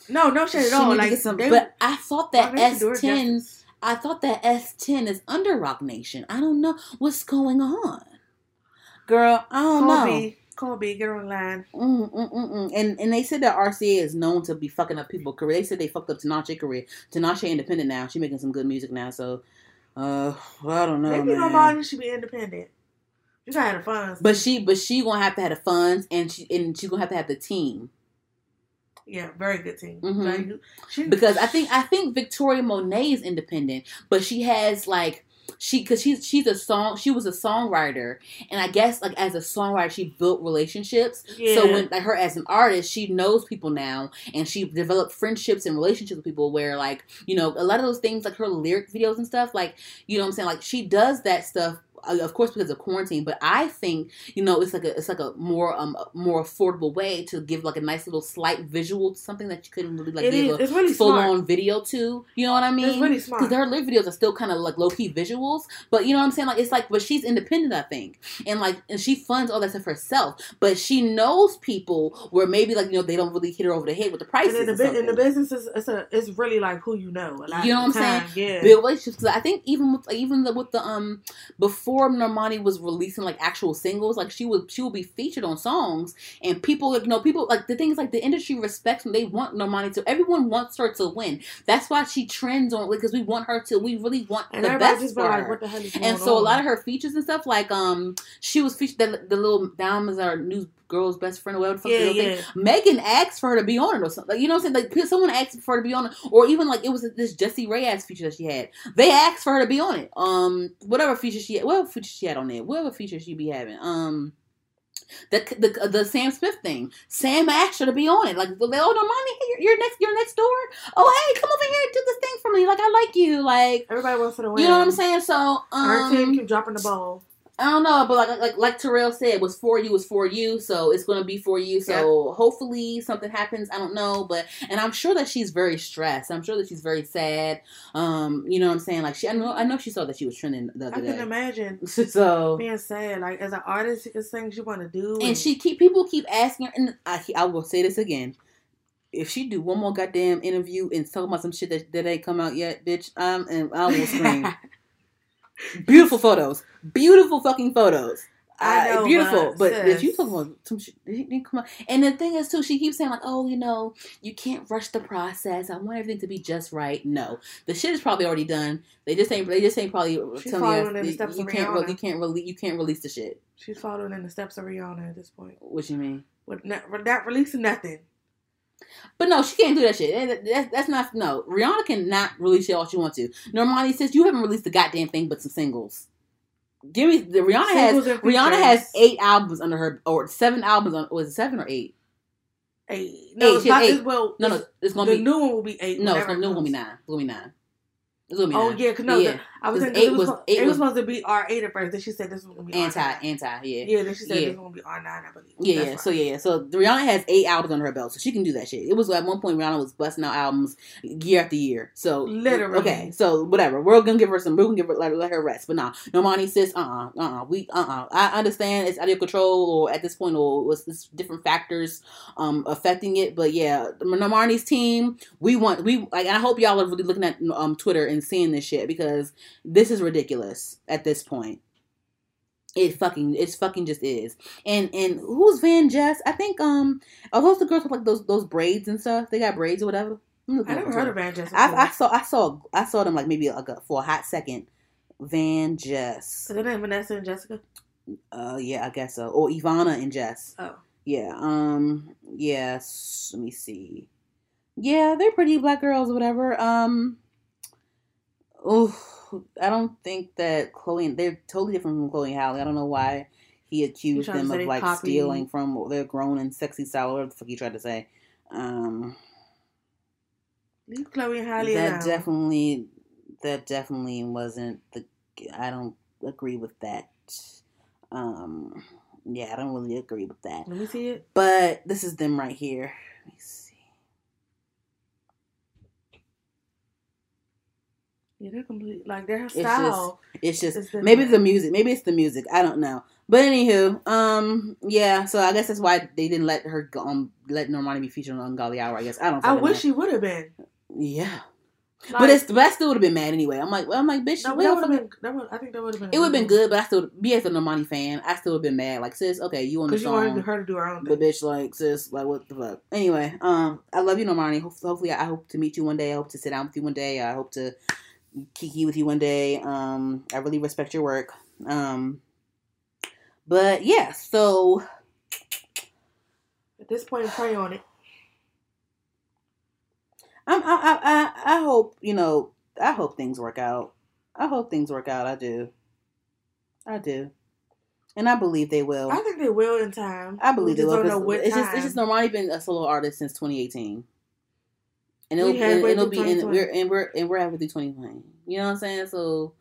No, no at She all. need to Like, some- they, but I thought that Roc Nation do her S10. I thought that S10 is under Roc Nation. I don't know what's going on. Girl, I don't Call know. B. Call B. Get online. Mm, mm, mm, mm. And and they said that RCA is known to be fucking up people's career. They said they fucked up Tinashe career. Tinashe independent now. She making some good music now. So, uh, I don't know, Maybe man. nobody should be independent. You gotta have the funds. But she, but she gonna have to have the funds, and she and she gonna have to have the team yeah, very good team. Mhm. Like, she, because I think I think Victoria Monet is independent, but she has like she because she's she's a song she was a songwriter, and I guess like as a songwriter she built relationships. yeah. So when like her as an artist, she knows people now, and she developed friendships and relationships with people. Where like you know a lot of those things, like her lyric videos and stuff, like you know what I'm saying, like she does that stuff. Uh, Of course, because of quarantine, but I think you know it's like a it's like a more um more affordable way to give like a nice little slight visual to something that you couldn't really like it give is. a really full smart. on video to. You know what I mean? It's really smart. because her lyric videos are still kind of like low key visuals, but you know what I'm saying? Like it's like, but she's independent, I think, and like, and she funds all that stuff herself. But she knows people where maybe like you know they don't really hit her over the head with the prices. and the, the business, is, it's a it's really like who you know. You know what I'm time, Yeah. Build relationships because I think even with even the, with the um before Normani was releasing like actual singles, like she would she would be featured on songs and people like you know people like the thing is like the industry respects and they want Normani to everyone wants her to win. That's why she trends on because we want her to we really want and the best for like, her. what the hell is going And so a lot of her features and stuff, like um, she was featured the, the little diamonds are new girl's best friend or whatever. the fuck the yeah, thing. Megan asked for her to be on it or something. Like, you know what I'm saying? Like someone asked for her to be on it, or even like it was this Jessie Ray ass feature that she had. They asked for her to be on it. Um, whatever feature she had, whatever feature she had on there, whatever feature she be having. Um. The, the the Sam Smith thing. Sam asked her to be on it. Like, oh no, mommy, you're, next, you're next door. Oh, hey, come over here and do this thing for me. Like, I like you. Like, Everybody wants to win. you know what I'm saying? So, Her team um, keep dropping the ball. I don't know, but like like like Terrell said, was for you was for you, so it's gonna be for you. So hopefully something happens. I don't know, but and I'm sure that she's very stressed. I'm sure that she's very sad. Um, you know what I'm saying? Like she, I know, I know she saw that she was trending the other I other can imagine So being sad. Like as an artist, it's things you want to do. and she keep people keep asking her, and I I will say this again. If she do one more goddamn interview and talk about some shit that, that ain't come out yet, bitch, I'm and I will scream. Beautiful photos. Beautiful fucking photos. I Uh, know, beautiful. but But, if you talk about some shit, come out. And the thing is too, she keeps saying like, "Oh, you know, you can't rush the process. I want everything to be just right." No, the shit is probably already done. They just ain't. They just ain't probably She's telling following in you the steps you of can't. Re- you can't release. You can't release the shit. She's following in the steps of Rihanna at this point. What you mean? With not, not releasing nothing. But no, she can't do that shit. That's, that's not no. Rihanna cannot release shit all she wants to. Normani says you haven't released a goddamn thing but some singles. Give me the Rihanna Singles has Rihanna has eight albums under her or seven albums on was it seven or eight? Eight. No, Eight, it's not. has It's, well, No, no, it's- it's gonna the be new one will be eight. no, it's gonna, no, it's gonna be nine. It's gonna be nine. It's gonna be Oh nine. yeah, cause no, Yeah. The, I was eight it was, was- supposed- eight it was was- supposed to be R eight at first. Then she said this was gonna be Anti, R9. anti, yeah. Yeah, then she said Yeah. this was gonna be R nine. I believe. Yeah, yeah. So yeah, yeah. So Rihanna has eight albums on her belt, so she can do that shit. It was at one point Rihanna was busting out albums year after year. So Literally. okay. So whatever, we're gonna give her some. We're gonna give her let, let her rest. But nah, Normani says, uh, uh-uh, uh, we, uh uh-uh. I understand it's out of your control, or at this point, or was this different factors, um, affecting it. But yeah, Normani's team, we want, we like, and I hope y'all are really looking at um Twitter and seeing this shit because this is ridiculous at this point. It fucking it's fucking just is. And and who's Van Jess? I think um are those the girls with like those those braids and stuff? They got braids or whatever. I never heard of. Van Jess. I, I saw I saw I saw them like maybe like a, for a hot second. Van Jess. Is her name Vanessa and Jessica? Uh yeah, I guess so. Or Ivana and Jess. Oh, Yeah. Um yes, let me see. Yeah, they're pretty black girls or whatever. Um Oh, I don't think that Chloe and they're totally different from Chloe and Halle. I don't know why he accused them of like copy- stealing from their grown and sexy style, whatever the fuck he tried to say. Um leave Chloe and Halle that alone. definitely that definitely wasn't the I don't agree with that. Um yeah, I don't really agree with that. Let me see it. But this is them right here. Let me see. Yeah, they're complete. Like their style. It's just It's different. maybe the music. Maybe it's the music. I don't know. But anywho, um, yeah. So I guess that's why they didn't let her go, um let Normani be featured on Ungodly Hour. I guess I don't. I wish know. she would have been. Yeah, Like, but it's but I still would have been mad anyway. I'm like, well, I'm like, bitch. no, we that would have been. That would. I think that would have been. It would have been good, but I still be as a Normani fan. I still would have been mad. Like, sis, okay, you on the song? because you wanted her to do her own thing. but bitch, like, sis, like, what the fuck? Anyway, um, I love you, Normani. Hopefully, I hope to meet you one day. I hope to sit down with you one day. I hope to kiki with you one day. Um, I really respect your work. Um, but yeah, so At this point, pray on it. I'm, I, I, I, I hope you know. I hope things work out. I hope things work out. I do. I do, and I believe they will. I think they will in time. I believe we they will. don't know what It's time. just, it's just Normani been a solo artist since 2018, and it'll, We had and it'll be in 2020. we're and we're and we're halfway through 2020. You know what I'm saying? So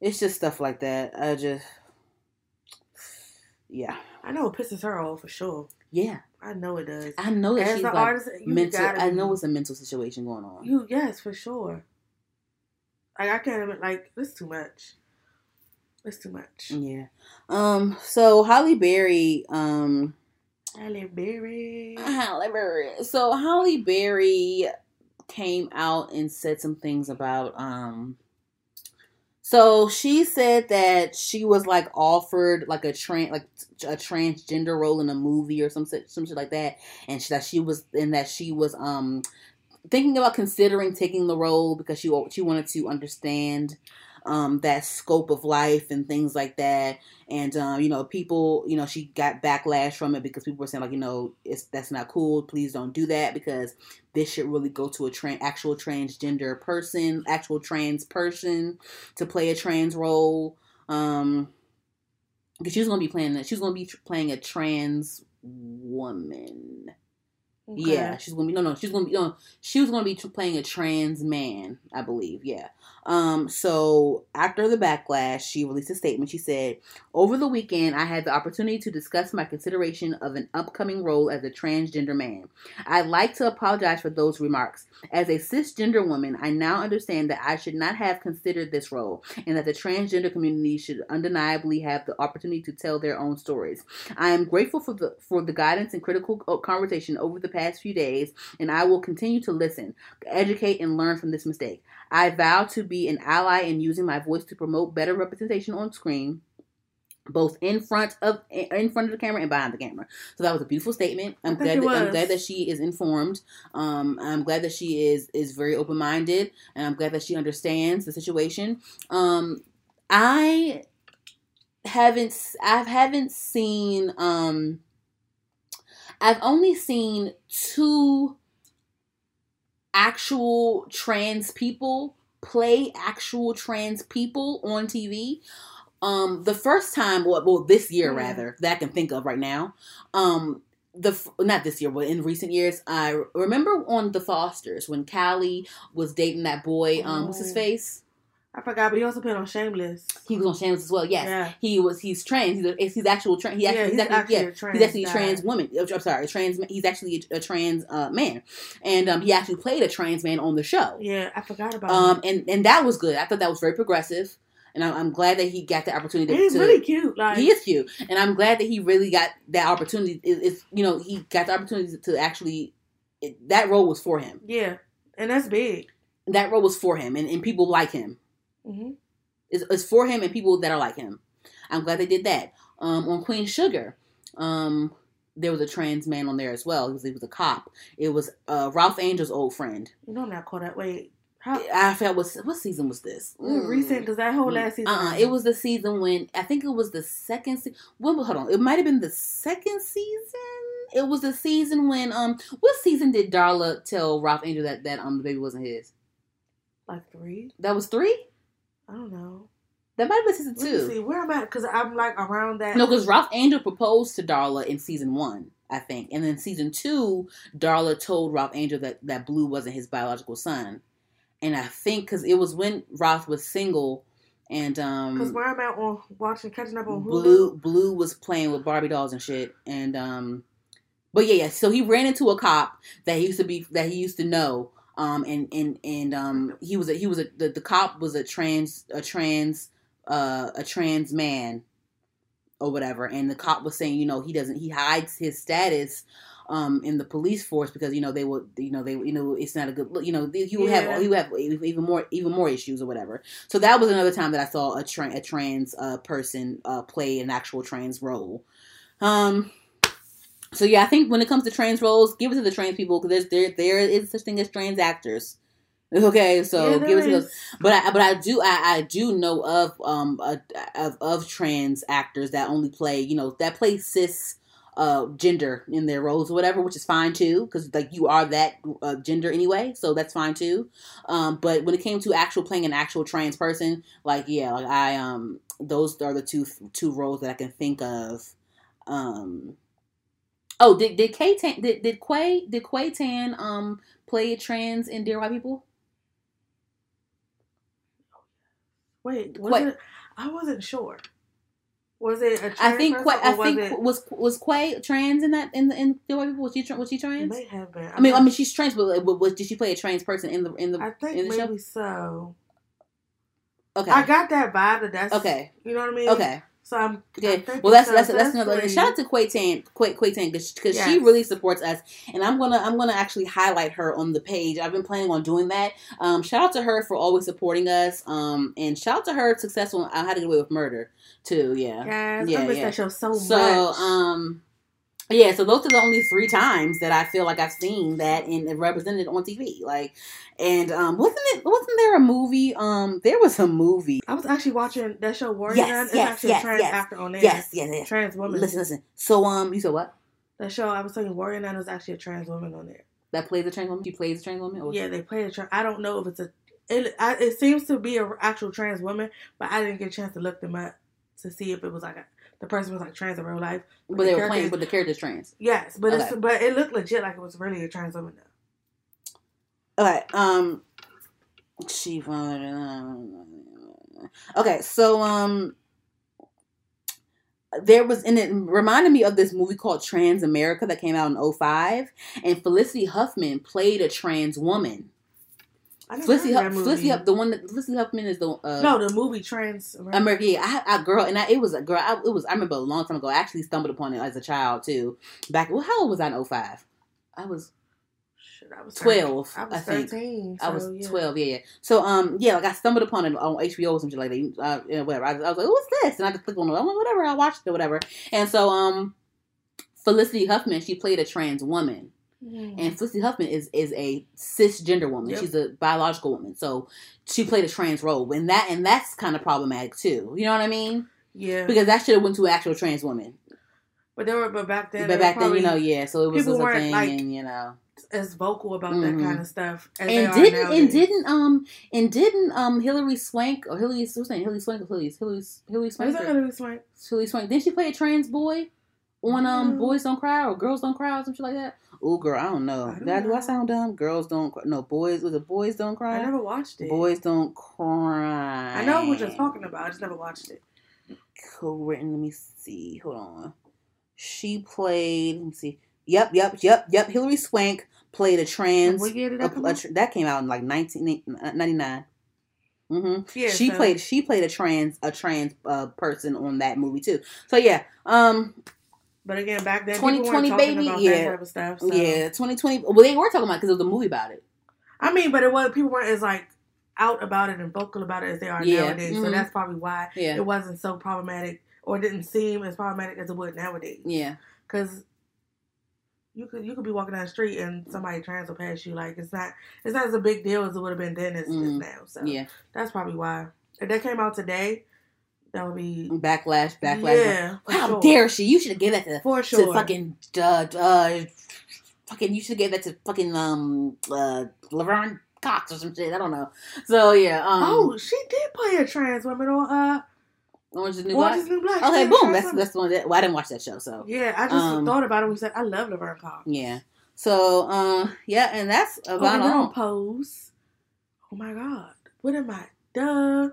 it's just stuff like that. I just yeah I know it pisses her off for sure. yeah. I know it does. I know that As she's like artist, mental. I know it's a mental situation going on. You yes, for sure. Like I can't even like this too much. It's too much. Yeah. Um. So Holly Berry. Um. Halle Berry. Holly Berry. So Holly Berry came out and said some things about um so she said that she was like offered like a trans like a transgender role in a movie or some some shit like that and she, that she was and that she was um thinking about considering taking the role because she she wanted to understand um that scope of life and things like that. And um, you know people you know she got backlash from it because people were saying like you know it's that's not cool. Please don't do that because this should really go to a tra- actual transgender person actual trans person to play a trans role. Um because she was gonna be playing that she was gonna be playing a trans woman Okay. yeah, she's gonna be no, no. She's gonna be no. She was gonna be playing a trans man, I believe. Yeah. Um. So after the backlash, she released a statement. She said, "Over the weekend, I had the opportunity to discuss my consideration of an upcoming role as a transgender man. I'd like to apologize for those remarks. As a cisgender woman, I now understand that I should not have considered this role, and that the transgender community should undeniably have the opportunity to tell their own stories. I am grateful for the for the guidance and critical uh, conversation over the past few days, and I will continue to listen, educate, and learn from this mistake. I vow to be an ally in using my voice to promote better representation on screen." Both in front of in front of the camera and behind the camera. So that was a beautiful statement. I'm glad that, I'm glad that she is informed. Um, I'm glad that she is is very open minded, and I'm glad that she understands the situation. Um, I haven't I haven't seen um I've only seen two actual trans people play actual trans people on TV. Um the first time well, well this year Yeah. rather that I can think of right now. Um the not this year, but in recent years, I remember on The Fosters when Callie was dating that boy. Um, what's his Oh. face? I forgot, but he also played on Shameless. He was on Shameless as well. Yes, Yeah. he was. He's trans. He's a, he's actual trans. He actually, Yeah, he's, he's actually, actually yeah, a trans he's actually a trans woman. uh, I'm sorry, a trans. He's actually a, a trans uh, man, and um, he actually played a trans man on the show. Yeah, I forgot about Um, him. and and that was good. I thought that was very progressive, and I'm, I'm glad that he got the opportunity. And he's to, really cute. Like he is cute, and I'm glad that he really got that opportunity. Is is, you know he got the opportunity to actually it, that role was for him. Yeah, and that's big. That role was for him, and, and people like him. Hmm It's, it's for him and people that are like him. I'm glad they did that. Um, on Queen Sugar, um, there was a trans man on there as well. He was, he was a cop. It was uh, Ralph Angel's old friend. You know I'm not caught up. Wait, how I felt what what season was this? was it recent? Because that whole last season. Uh, it was the season when I think it was the second. Se- well, hold on, it might have been the second season. It was the season when um, what season did Darla tell Ralph Angel that that um the baby wasn't his? like three. That was three. I don't know. That might have been season two. see where I'm at because I'm like around that. No, because Ralph Angel proposed to Darla in season one, I think, and then season two, Darla told Ralph Angel that that Blue wasn't his biological son, and I think because it was when Ralph was single, and um, Because where I'm at on watching catching up on Hulu. Blue Blue was playing with Barbie dolls and shit, and um, but yeah, yeah. So he ran into a cop that he used to be that he used to know, um, and and and um, he was a he was a the, the cop was a trans a trans uh a trans man or whatever, and the cop was saying, you know, he doesn't he hides his status. Um, in the police force because you know they will you know they you know it's not a good look you know he would Yeah. have he would have even more even more issues or whatever so that was another time that I saw a, tra- a trans uh, person uh, play an actual trans role. Um, so yeah, I think when it comes to trans roles, give it to the trans people because there's there there is such thing as trans actors. Okay, so Yeah, give it to those. But I but I do I, I do know of um a, of of trans actors that only play you know that play cis uh gender in their roles or whatever, which is fine too because like you are that uh, gender anyway, so that's fine too. Um, but when it came to actual playing an actual trans person, like yeah, like I um those are the two two roles that I can think of. Um. Oh, did did K Tan did did Quay did Quay Tan um play trans in Dear White People? Wait, was Quay- it? I wasn't sure. Was it a trans I think Quay, I think it, was was Quay trans in that in the in Dear White People? Was she was she trans? may have been. I mean, I mean she's trans, but was, did she play a trans person in the in the I think in the show? maybe so. Okay, I got that vibe that that's Okay. You know what I mean? okay. So I'm Okay, I'm well that's so. that's that's another. three. Shout out to Quay Tan, Quay, Quay Tan, because she really supports us, and I'm gonna I'm gonna actually highlight her on the page. I've been planning on doing that. Um, shout out to her for always supporting us. Um, and shout out to her successful. I had to Get Away with Murder too. Yeah. Guys, Yeah, I miss yeah. that show so, So much. um, yeah. So those are the only three times that I feel like I've seen that in represented on TV. Like, and um, wasn't it wasn't there a movie? Um, there was a movie. I was actually watching that show Warrior Yes, yes, actually yes, a trans yes. actor on there. Yes, yes, yes. Trans woman. Listen, listen. So um, you said what? That show I was saying Warrior Nun was actually a trans woman on there. That plays a trans woman. She plays a trans woman. Or Yeah, they play a trans. I don't know if it's a. It I, it seems to be a actual trans woman, but I didn't get a chance to look them up to see if it was like a, the person was like trans in real life. But the they were playing, but the character's trans. Yes, but Okay. it's but it looked legit like it was really a trans woman though. Okay. Um. She. Okay. So um. There was, and it reminded me of this movie called Transamerica that came out in 05. And Felicity Huffman played a trans woman. Felicity, Huff, Felicity. Huff, the one that Felicity Huffman is the uh, no, the movie Transamerica. America. Yeah, I, I girl, and I, it was a girl. I, it was. I remember a long time ago. I actually stumbled upon it as a child too. Back, well, how old was I in 05? I was Shit, I was 12, I was I think. thirteen. I was yeah. twelve, yeah, yeah. So, um, yeah, like I stumbled upon it on HBO or something like that, uh, you know, whatever. I, I was like, "What's this?" And I just clicked on it. I'm like, "Whatever." I watched it, or whatever. And so, um, Felicity Huffman, she played a trans woman, Mm. and Felicity Huffman is is a cisgender woman. Yep. She's a biological woman, so she played a trans role, and that and that's kind of problematic too. You know what I mean? yeah, Because that should have went to an actual trans woman. but they were but back then. but they were back then, you know, yeah. So it was people just a thing, like, and you know. as vocal about Mhm. that kind of stuff. As and are didn't and didn't um and didn't um Hilary Swank or Hilary what's her name Hilary Swank or Hilary Hilary Hilary Was Swank that or- Hilary Swank? Hilary Swank didn't she play a trans boy on um Mm. Boys Don't Cry or Girls Don't Cry or something like that Ooh, girl, I don't know. I don't That- do I sound dumb? Girls don't. cry. No, boys. Was it boys don't cry? I never watched it. Boys don't cry. I know what you're talking about. I just never watched it. Co-written. Let me see. Hold on. She played. Let me see. Yep, yep, yep, yep. Hilary Swank played a trans. What year did a- that come a out? that came out in like 1999. Mm-hmm. Yeah, she so- played. She played a trans a trans uh, person on that movie too. So yeah. Um. But again, back then, 2020 2020 people talking baby, about yeah. that type of stuff. So. Yeah. 2020. Well, they were talking about because it was a movie about it. I mean, but it was people weren't as like out about it and vocal about it as they are Yeah, nowadays. So mhm. that's probably why Yeah. it wasn't so problematic or didn't seem as problematic as it would nowadays. Yeah. Because you could you could be walking down the street and somebody trans will pass you. Like it's not it's not as a big deal as it would have been then as it is Mhm. now. So Yeah. that's probably why. If that came out today, that would be Backlash. Backlash. Yeah, How sure. dare she? You should have given that to for to sure. fucking uh, uh fucking you should have gave that to fucking um uh Laverne Cox or some shit. I don't know. So yeah, um oh, she did play a trans woman on uh Orange is the New Orange Black. is New Black. Okay, boom. That's woman. that's the one that well, I didn't watch that show, so Yeah, I just Um, thought about it when we said I love Laverne Cox. yeah. So um, yeah, and that's Oh, about then all. Pose. Oh my god. What am I? Duh.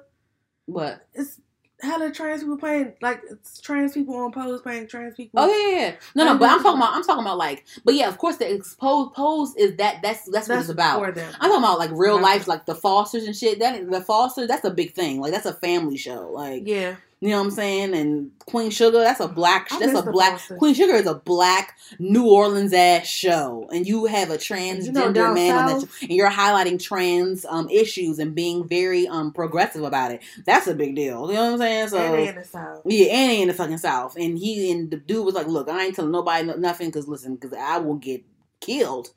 What? It's hella trans people playing like trans people on Pose playing trans people. Oh yeah, yeah. No, no, but. I'm talking about I'm talking about like but yeah, of course the exposed pose is that that's that's, what That's it's about. I'm talking about like real life, like the Fosters and shit. That the Fosters, that's a big thing. Like that's a family show. Like yeah. You know what I'm saying? And Queen Sugar, that's a black. I That's a black. Queen Sugar is a black New Orleans ass show, and you have a transgender You know, man on that, show, and you're highlighting trans um issues and being very um progressive about it. That's a big deal. You know what I'm saying? So and in the south. yeah, and in the fucking south, and he and the dude was like, "Look, I ain't telling nobody nothing because listen, because I will get killed.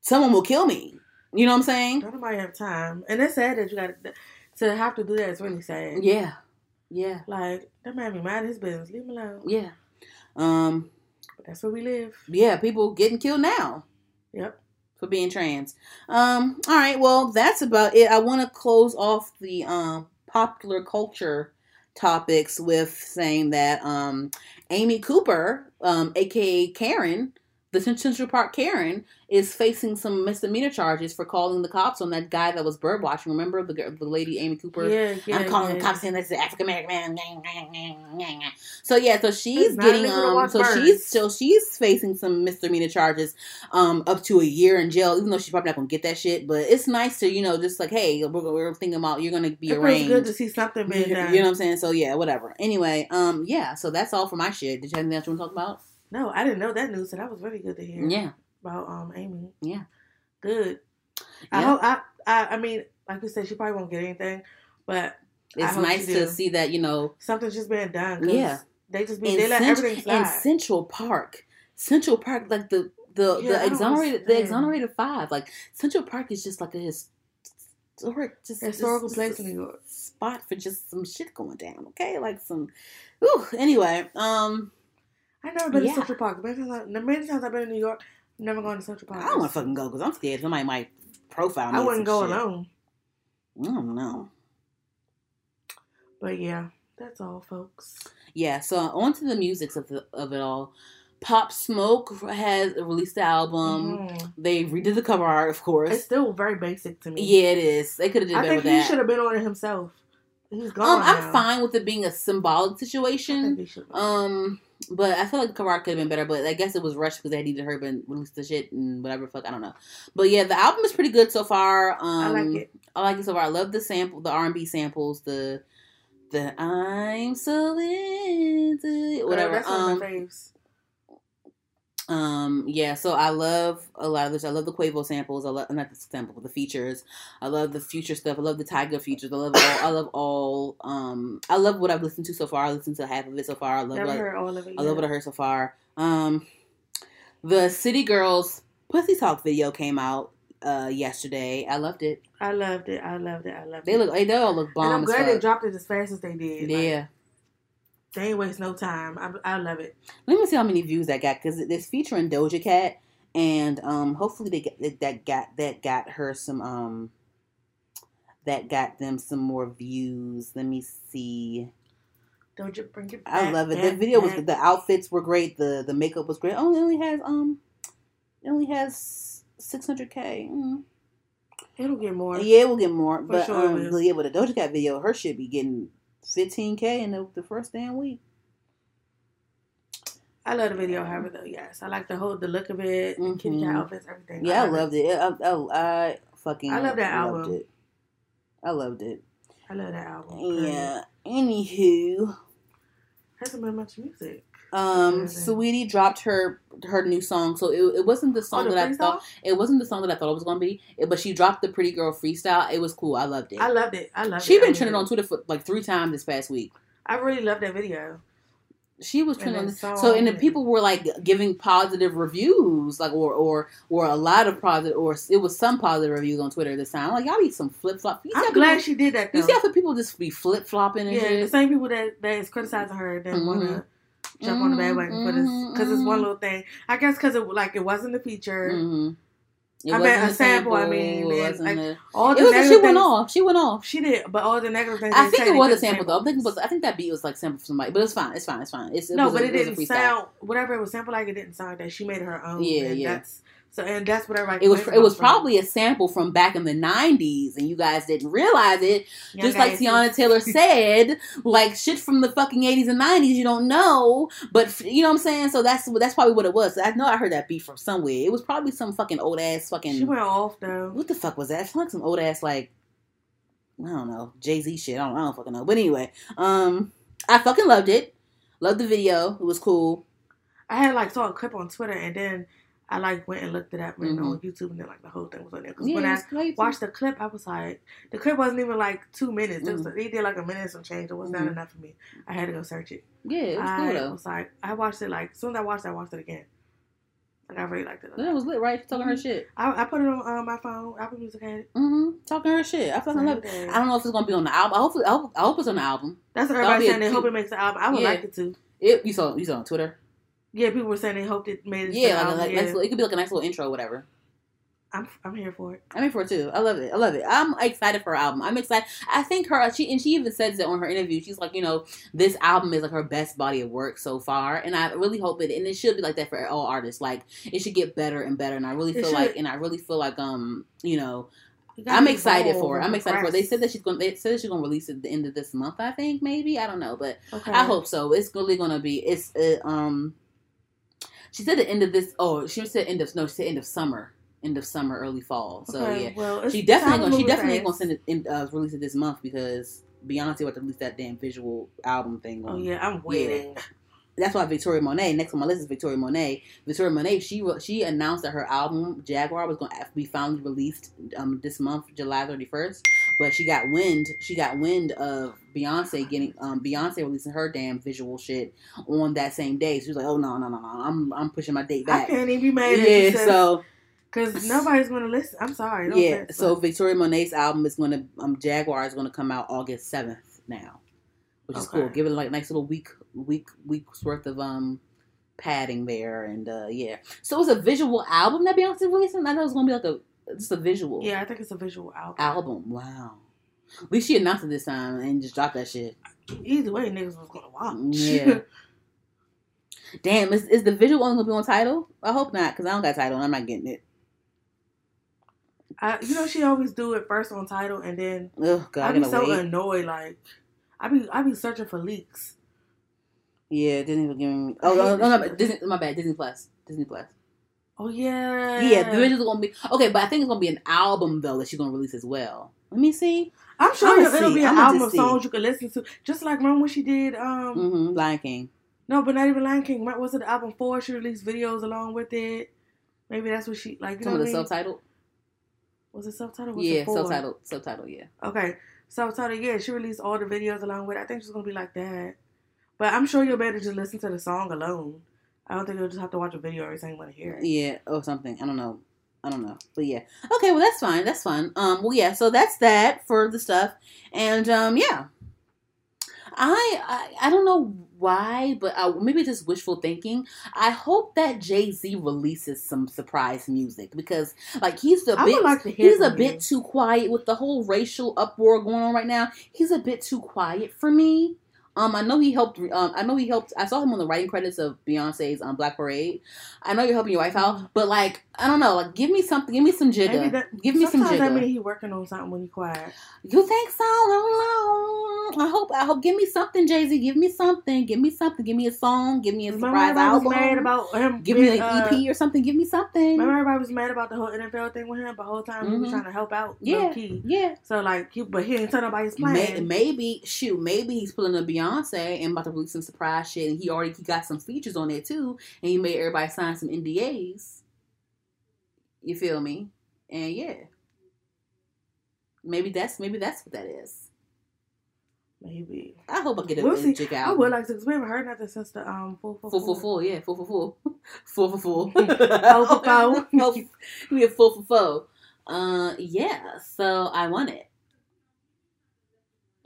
Someone will kill me. You know what I'm saying? Don't nobody have time. And it's sad that you got to have to do that. It's really sad. Yeah, yeah, Like that man be mind his business. Leave him alone. yeah. Um, that's where we live. yeah, people getting killed now. Yep. for being trans. Um, all right, well, that's about it. I want to close off the um popular culture topics with saying that um Amy Cooper, um, aka Karen, the Central Park Karen, is facing some misdemeanor charges for calling the cops on that guy that was bird watching. Remember the the lady Amy Cooper? Yeah, yeah. I'm calling yeah. the cops saying that's an African American man. So yeah, so she's getting um, so birds. she's so she's facing some misdemeanor charges, um, up to a year in jail. Even though she's probably not gonna get that shit, but it's nice to you know just like hey, we're, we're thinking about you're gonna be It arraigned. good to see something being you know what I'm saying? So yeah, whatever. Anyway, um, yeah. So that's all for my shit. Did you have anything else you want to talk about? No, I didn't know that news, so that was really good to hear. Yeah, About um Amy. Yeah. Good. I Yeah. hope I, I I mean, like you said, she probably won't get anything, but I it's nice to do. see that you know something's just being done. Yeah. They just be in, they let Cent- everything in. Central Park. Central Park, like the the Yeah, the exonerated the exonerated five. Like Central Park is just like a historic, just Historical just- place in New York. spot for just some shit going down. Okay, like some. Ooh. Anyway, um, I never been Yeah. to Central Park. The many times I- the many times I've been in New York, I've never gone to Central Park. I don't want to fucking go because I'm scared somebody might profile me. I wouldn't go shit. alone. I don't know. But yeah, that's all, folks. Yeah, so on to the music of the, of it all. Pop Smoke has released the album. Mhm. They redid the cover art, of course. It's still very basic to me. Yeah, it is. They could have did I better think with he that. should have been on it himself. He's gone. Um, I'm now. fine with it being a symbolic I think situation. he should. Um, but I feel like the cover could have been better. But I guess it was rushed because they needed her to release the shit and whatever. Fuck, I don't know. But yeah, the album is pretty good so far. Um, I like it. I like it so far. I love the sample, the R and B samples, the the I'm so into it, whatever. Girl, that's one um, of my faves. Um, yeah, so I love a lot of this. I love the Quavo samples. I love not the sample, but the features. I love the future stuff. I love the Tyga features. I love all. I love all. Um, I love what I've listened to so far. I listened to half of it so far. I love Never what heard all of it. I love what I heard so far. Um, the City Girls Pussy Talk video came out uh yesterday. I loved it. I loved it. I loved it. I loved They it. They look. They all look and bomb I'm as glad they dropped it as fast as they did. Like, Yeah. They ain't waste no time. I, I love it. Let me see how many views that got because it's featuring Doja Cat, and um, hopefully they get that got that got her some um, that got them some more views. Let me see. Don't you bring it back. I love it. The back, video was the outfits were great. The the makeup was great. Oh, it only has um, It only has 600k. Mm. It'll get more. Yeah, we'll get more. For but sure um, will. yeah, with the Doja Cat video, her should be getting 15k in the, the first damn week. I love the video, however, though. Yes, I like the whole the look of it, and the kitty cat Mhm. outfits, everything. Yeah, I it. loved it. I, I, I fucking I love that loved album. It. I loved it. I love that album. Yeah. Anywho, hasn't been much music. Um. Saweetie dropped her her new song, so it, it wasn't the song Oh, the that I thought it wasn't the song that I thought it was gonna be. It- but she dropped the Pretty Girl freestyle. It was cool. I loved it. I loved it. I loved it. She been trending on. Twitter for like three times this past week. I really loved that video. She was trending that song So and the people were like giving positive reviews, like or or or a lot of positive, or it was some positive reviews on Twitter this time. Like y'all be some flip flop. I'm glad people, she did that. Though. you see how the people just be flip flopping and yeah, the same people that that is criticizing her then want to jump on the bandwagon for this because it's one mhm. little thing. I guess because it like it wasn't the feature. hmm It I mean, a sample, I mean, It wasn't like, a- All it was. negative She went things- off. She went off. She did, but all the negative things. I think it was a sample though. I think it was. I think that beat was like sample from somebody, but it's fine. It's fine. It's fine. It's, it no, was a- but it didn't sound whatever it was sample like. It didn't sound like that. She made her own. Yeah, and yeah. That's so, and that's what everybody. It was. It was from probably a sample from back in the '90s, and you guys didn't realize it. Young Just like Teyana Taylor said, like shit from the fucking 80s and 90s, you don't know. But f- you know what I'm saying? So that's that's probably what it was. I know I heard that beat from somewhere. It was probably some fucking old ass fucking. She went off though. what the fuck was that? It felt like some old ass like I don't know Jay Z shit. I don't, I don't fucking know. But anyway, um, I fucking loved it. Loved the video. It was cool. I had like saw a clip on Twitter and then I like went and looked it up and Mhm. on YouTube and then like the whole thing was on there. Because Yeah, when I great. watched the clip, I was like, the clip wasn't even like two minutes. It was, Mhm. they did like a minute some change. It was not Mhm. enough for me. I had to go search it. yeah, it was I cool though. was like, I watched it like as soon as I watched it, I watched it again. Like I really liked it. It was lit, right? Talking her Mhm. shit. I, I put it on uh, my phone. Apple Music had it. Mm-hmm. Talking her shit. I fucking love it. I don't know if it's gonna be on the album. I hope, I hope, I hope it's on the album. That's what That'll everybody be a saying. They hope it makes the album. I would Yeah. like it to. It, you saw you saw it on Twitter. Yeah, people were saying they hoped it made it. Yeah, like, like yeah. nice little, it could be like a nice little intro, or whatever. I'm I'm here for it. I'm in for it too. I love it. I love it. I'm excited for her album. I'm excited. I think her. She and she even says it on her interview. She's like, you know, this album is like her best body of work so far, and I really hope it. And it should be like that for all artists. Like it should get better and better. And I really It feel like, and I really feel like, um, you know, I'm excited for it. I'm excited for it. They said that she's going. to They said that she's going to release it at the end of this month. I think maybe. I don't know, but Okay. I hope so. It's really going to be. It's uh, um. She said the end of this. Oh, she said end of no. She said end of summer. End of summer, early fall. So Okay, yeah. Well, She definitely gonna she definitely ain't gonna send it in, uh, release it this month because Beyonce about to release that damn visual album thing. Oh on- yeah, I'm waiting. That's why Victoria Monet. Next on my list is Victoria Monet. Victoria Monet. She she announced that her album Jaguar was going to be finally released um this month, July thirty first. But she got wind. She got wind of Beyonce getting um Beyonce releasing her damn visual shit on that same day. So she was like, oh no no no no, I'm I'm pushing my date back." I can't even be mad at Yeah. So because nobody's gonna listen. I'm sorry. No yeah, so Victoria Monet's album is going to um Jaguar is going to come out August seventh now, which is cool. Give it like a nice little week week week's worth of um padding there, and uh yeah. So it's a visual album that Beyonce releasing. I thought it was going to be like a just a visual yeah, I think it's a visual album. album. Wow. At least she announced it this time and just dropped that shit. Either way, niggas was gonna watch. Yeah. Damn, is, is the visual only gonna be on Tidal? I hope not, because I don't got Tidal and I'm not getting it. I, you know, she always do it first on Tidal, and then Oh god, I be so wait. annoyed. Like, I be I be searching for leaks. Yeah, Disney was giving me. Oh, no, no, no. Disney. My bad. Disney Plus. Disney Plus. Oh yeah, Yeah, the are gonna be okay, but I think it's gonna be an album though that she's gonna release as well. Let me see. I'm sure I'ma it'll see. be an I'ma album of songs you can listen to. Just like remember when she did um Mm-hmm. Lion King. no, but not even Lion King. What was it? The album four? She released videos along with it. Maybe that's what she like. You know of the subtitled. Was it subtitle? Was Yeah, it four? subtitle. Subtitle. Yeah. Okay, subtitle. Yeah, she released all the videos along with. it. I think she's gonna be like that. But I'm sure you'll better just listen to the song alone. I don't think you'll just have to watch a video every time you want to hear it. Yeah, or something. I don't know. I don't know. But yeah. Okay, well that's fine. That's fine. Um well yeah, so that's that for the stuff. And um yeah. I I, I don't know why, but uh, maybe just wishful thinking. I hope that Jay Z releases some surprise music because, like, he's a I bit like he's a from bit too quiet with the whole racial uproar going on right now. He's a bit too quiet for me. Um, I know he helped. Um, I know he helped. I saw him on the writing credits of Beyonce's um Black Parade. I know you're helping your wife out, but like I don't know. Like, give me something. Give me some Maybe jigga. that- give me some sometimes that jigga. mean he working on something when he quiet. You think so? I don't know. I hope. I hope. Give me something, Jay Z. Give me something. Give me something. Give me a song. Give me a Remember surprise everybody was mad about him. Give me an uh, EP or something. Give me something. Remember everybody was mad about the whole NFL thing with him, but the whole time he was Mhm. trying to help out. Yeah, key. yeah. So like, he, but he didn't tell nobody his plan. May, maybe shoot, maybe he's pulling a Beyonce and about to release some surprise shit, and he already he got some features on there too, and he made everybody sign some NDAs. You feel me? And yeah, maybe that's maybe that's what that is. Maybe. I hope I get a, We'll see. jig I would like to, because we haven't heard nothing since the um full full Full for full, yeah, full full, full for full, Full for four. Full- Give me a full full. Uh, yeah. So I want it.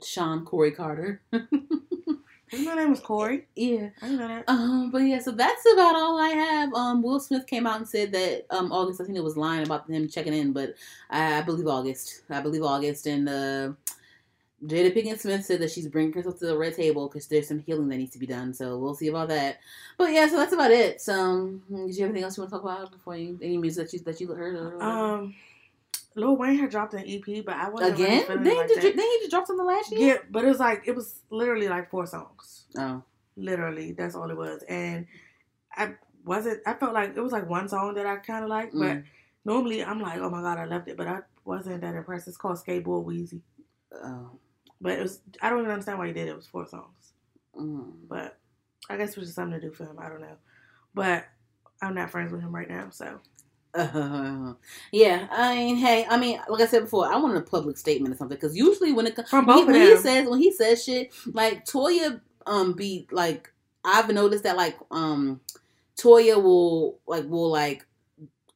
Shawn Corey Carter. His name was Corey. yeah. I didn't know that. Um, but yeah, so that's about all I have. Um, Will Smith came out and said that um August, I think it was lying about him checking in, but I, I believe August. I believe August, and uh, Jada Pinkett Smith said that she's bringing herself to the red table because there's some healing that needs to be done. So we'll see about that. But yeah, so that's about it. So, um, did you have anything else you want to talk about before you any music that you that you heard? Or, Um, Lil Wayne had dropped an EP, but I wasn't again? They like just that. they just dropped something last year. Yeah, but it was like it was literally like four songs. Oh, Literally, that's all it was. And I wasn't. I felt like it was like one song that I kind of liked, but Mm. normally I'm like, oh my god, I loved it, but I wasn't that impressed. It's called Skateboard Wheezy, oh. but it was. I don't even understand why he did it. It was four songs, Mm. but I guess it was just something to do for him. I don't know, but I'm not friends with him right now, so Uh, yeah, I mean, hey, I mean, like I said before, I wanted a public statement or something because usually when it comes From he, when he says when he says shit like Toya, um, be like I've noticed that like um Toya will like will like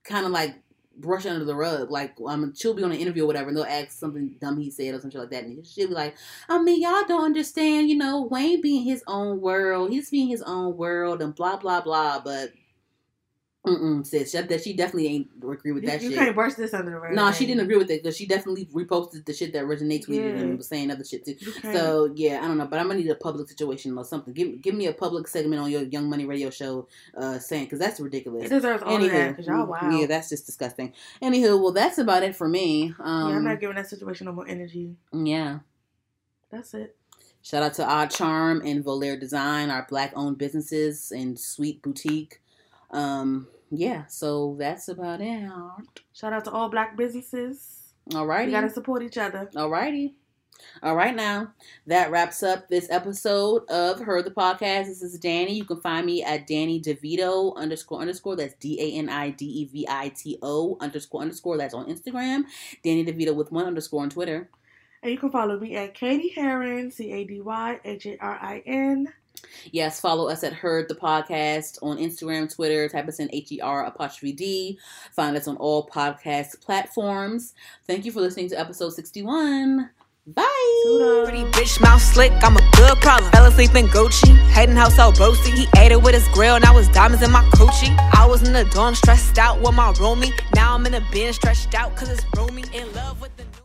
kind of like brush under the rug like um she'll be on an interview or whatever and they'll ask something dumb he said or something like that and she'll be like I mean y'all don't understand you know Wayne being his own world he's being his own world and blah blah blah but. Mm-mm, sis, that she definitely ain't agree with you, that you shit. You can't brush this under the rug. No, she didn't agree with it because she definitely reposted the shit that Renee tweeted Yeah. and was saying other shit too. So yeah, I don't know, but I'm gonna need a public situation or something. Give give me a public segment on your Young Money radio show, uh, saying because that's ridiculous. it deserves all of that because y'all wow. yeah, that's just disgusting. Anywho, well, that's about it for me. Um, yeah, I'm not giving that situation no more energy. yeah. That's it. Shout out to Odd Charm and Volaire Design, our black owned businesses and sweet boutique. Um, yeah, so that's about it. Shout out to all black businesses. Alrighty. We gotta support each other. Alrighty. All right, now that wraps up this episode of Her'd the Podcast. This is Dani. You can find me at Dani DeVito underscore underscore. That's D A N I D E V I T O underscore underscore. That's on Instagram. Dani DeVito with one underscore on Twitter. And you can follow me at Cady Harin, C A D Y H A R I N. Yes, follow us at Her'd the Podcast on Instagram, Twitter. Type us in H E R apostrophe D. Find us on all podcast platforms. Thank you for listening to episode 61. Bye. Pretty bitch, mouth slick, I'm a good problem. Fell asleep in Gucci, head and house all boasty. He ate it with his grill, now it's diamonds in my coochie. I was in the dorm, stressed out with my roomie. Now I'm in the bin, stretched out, cause it's roomy. In love with the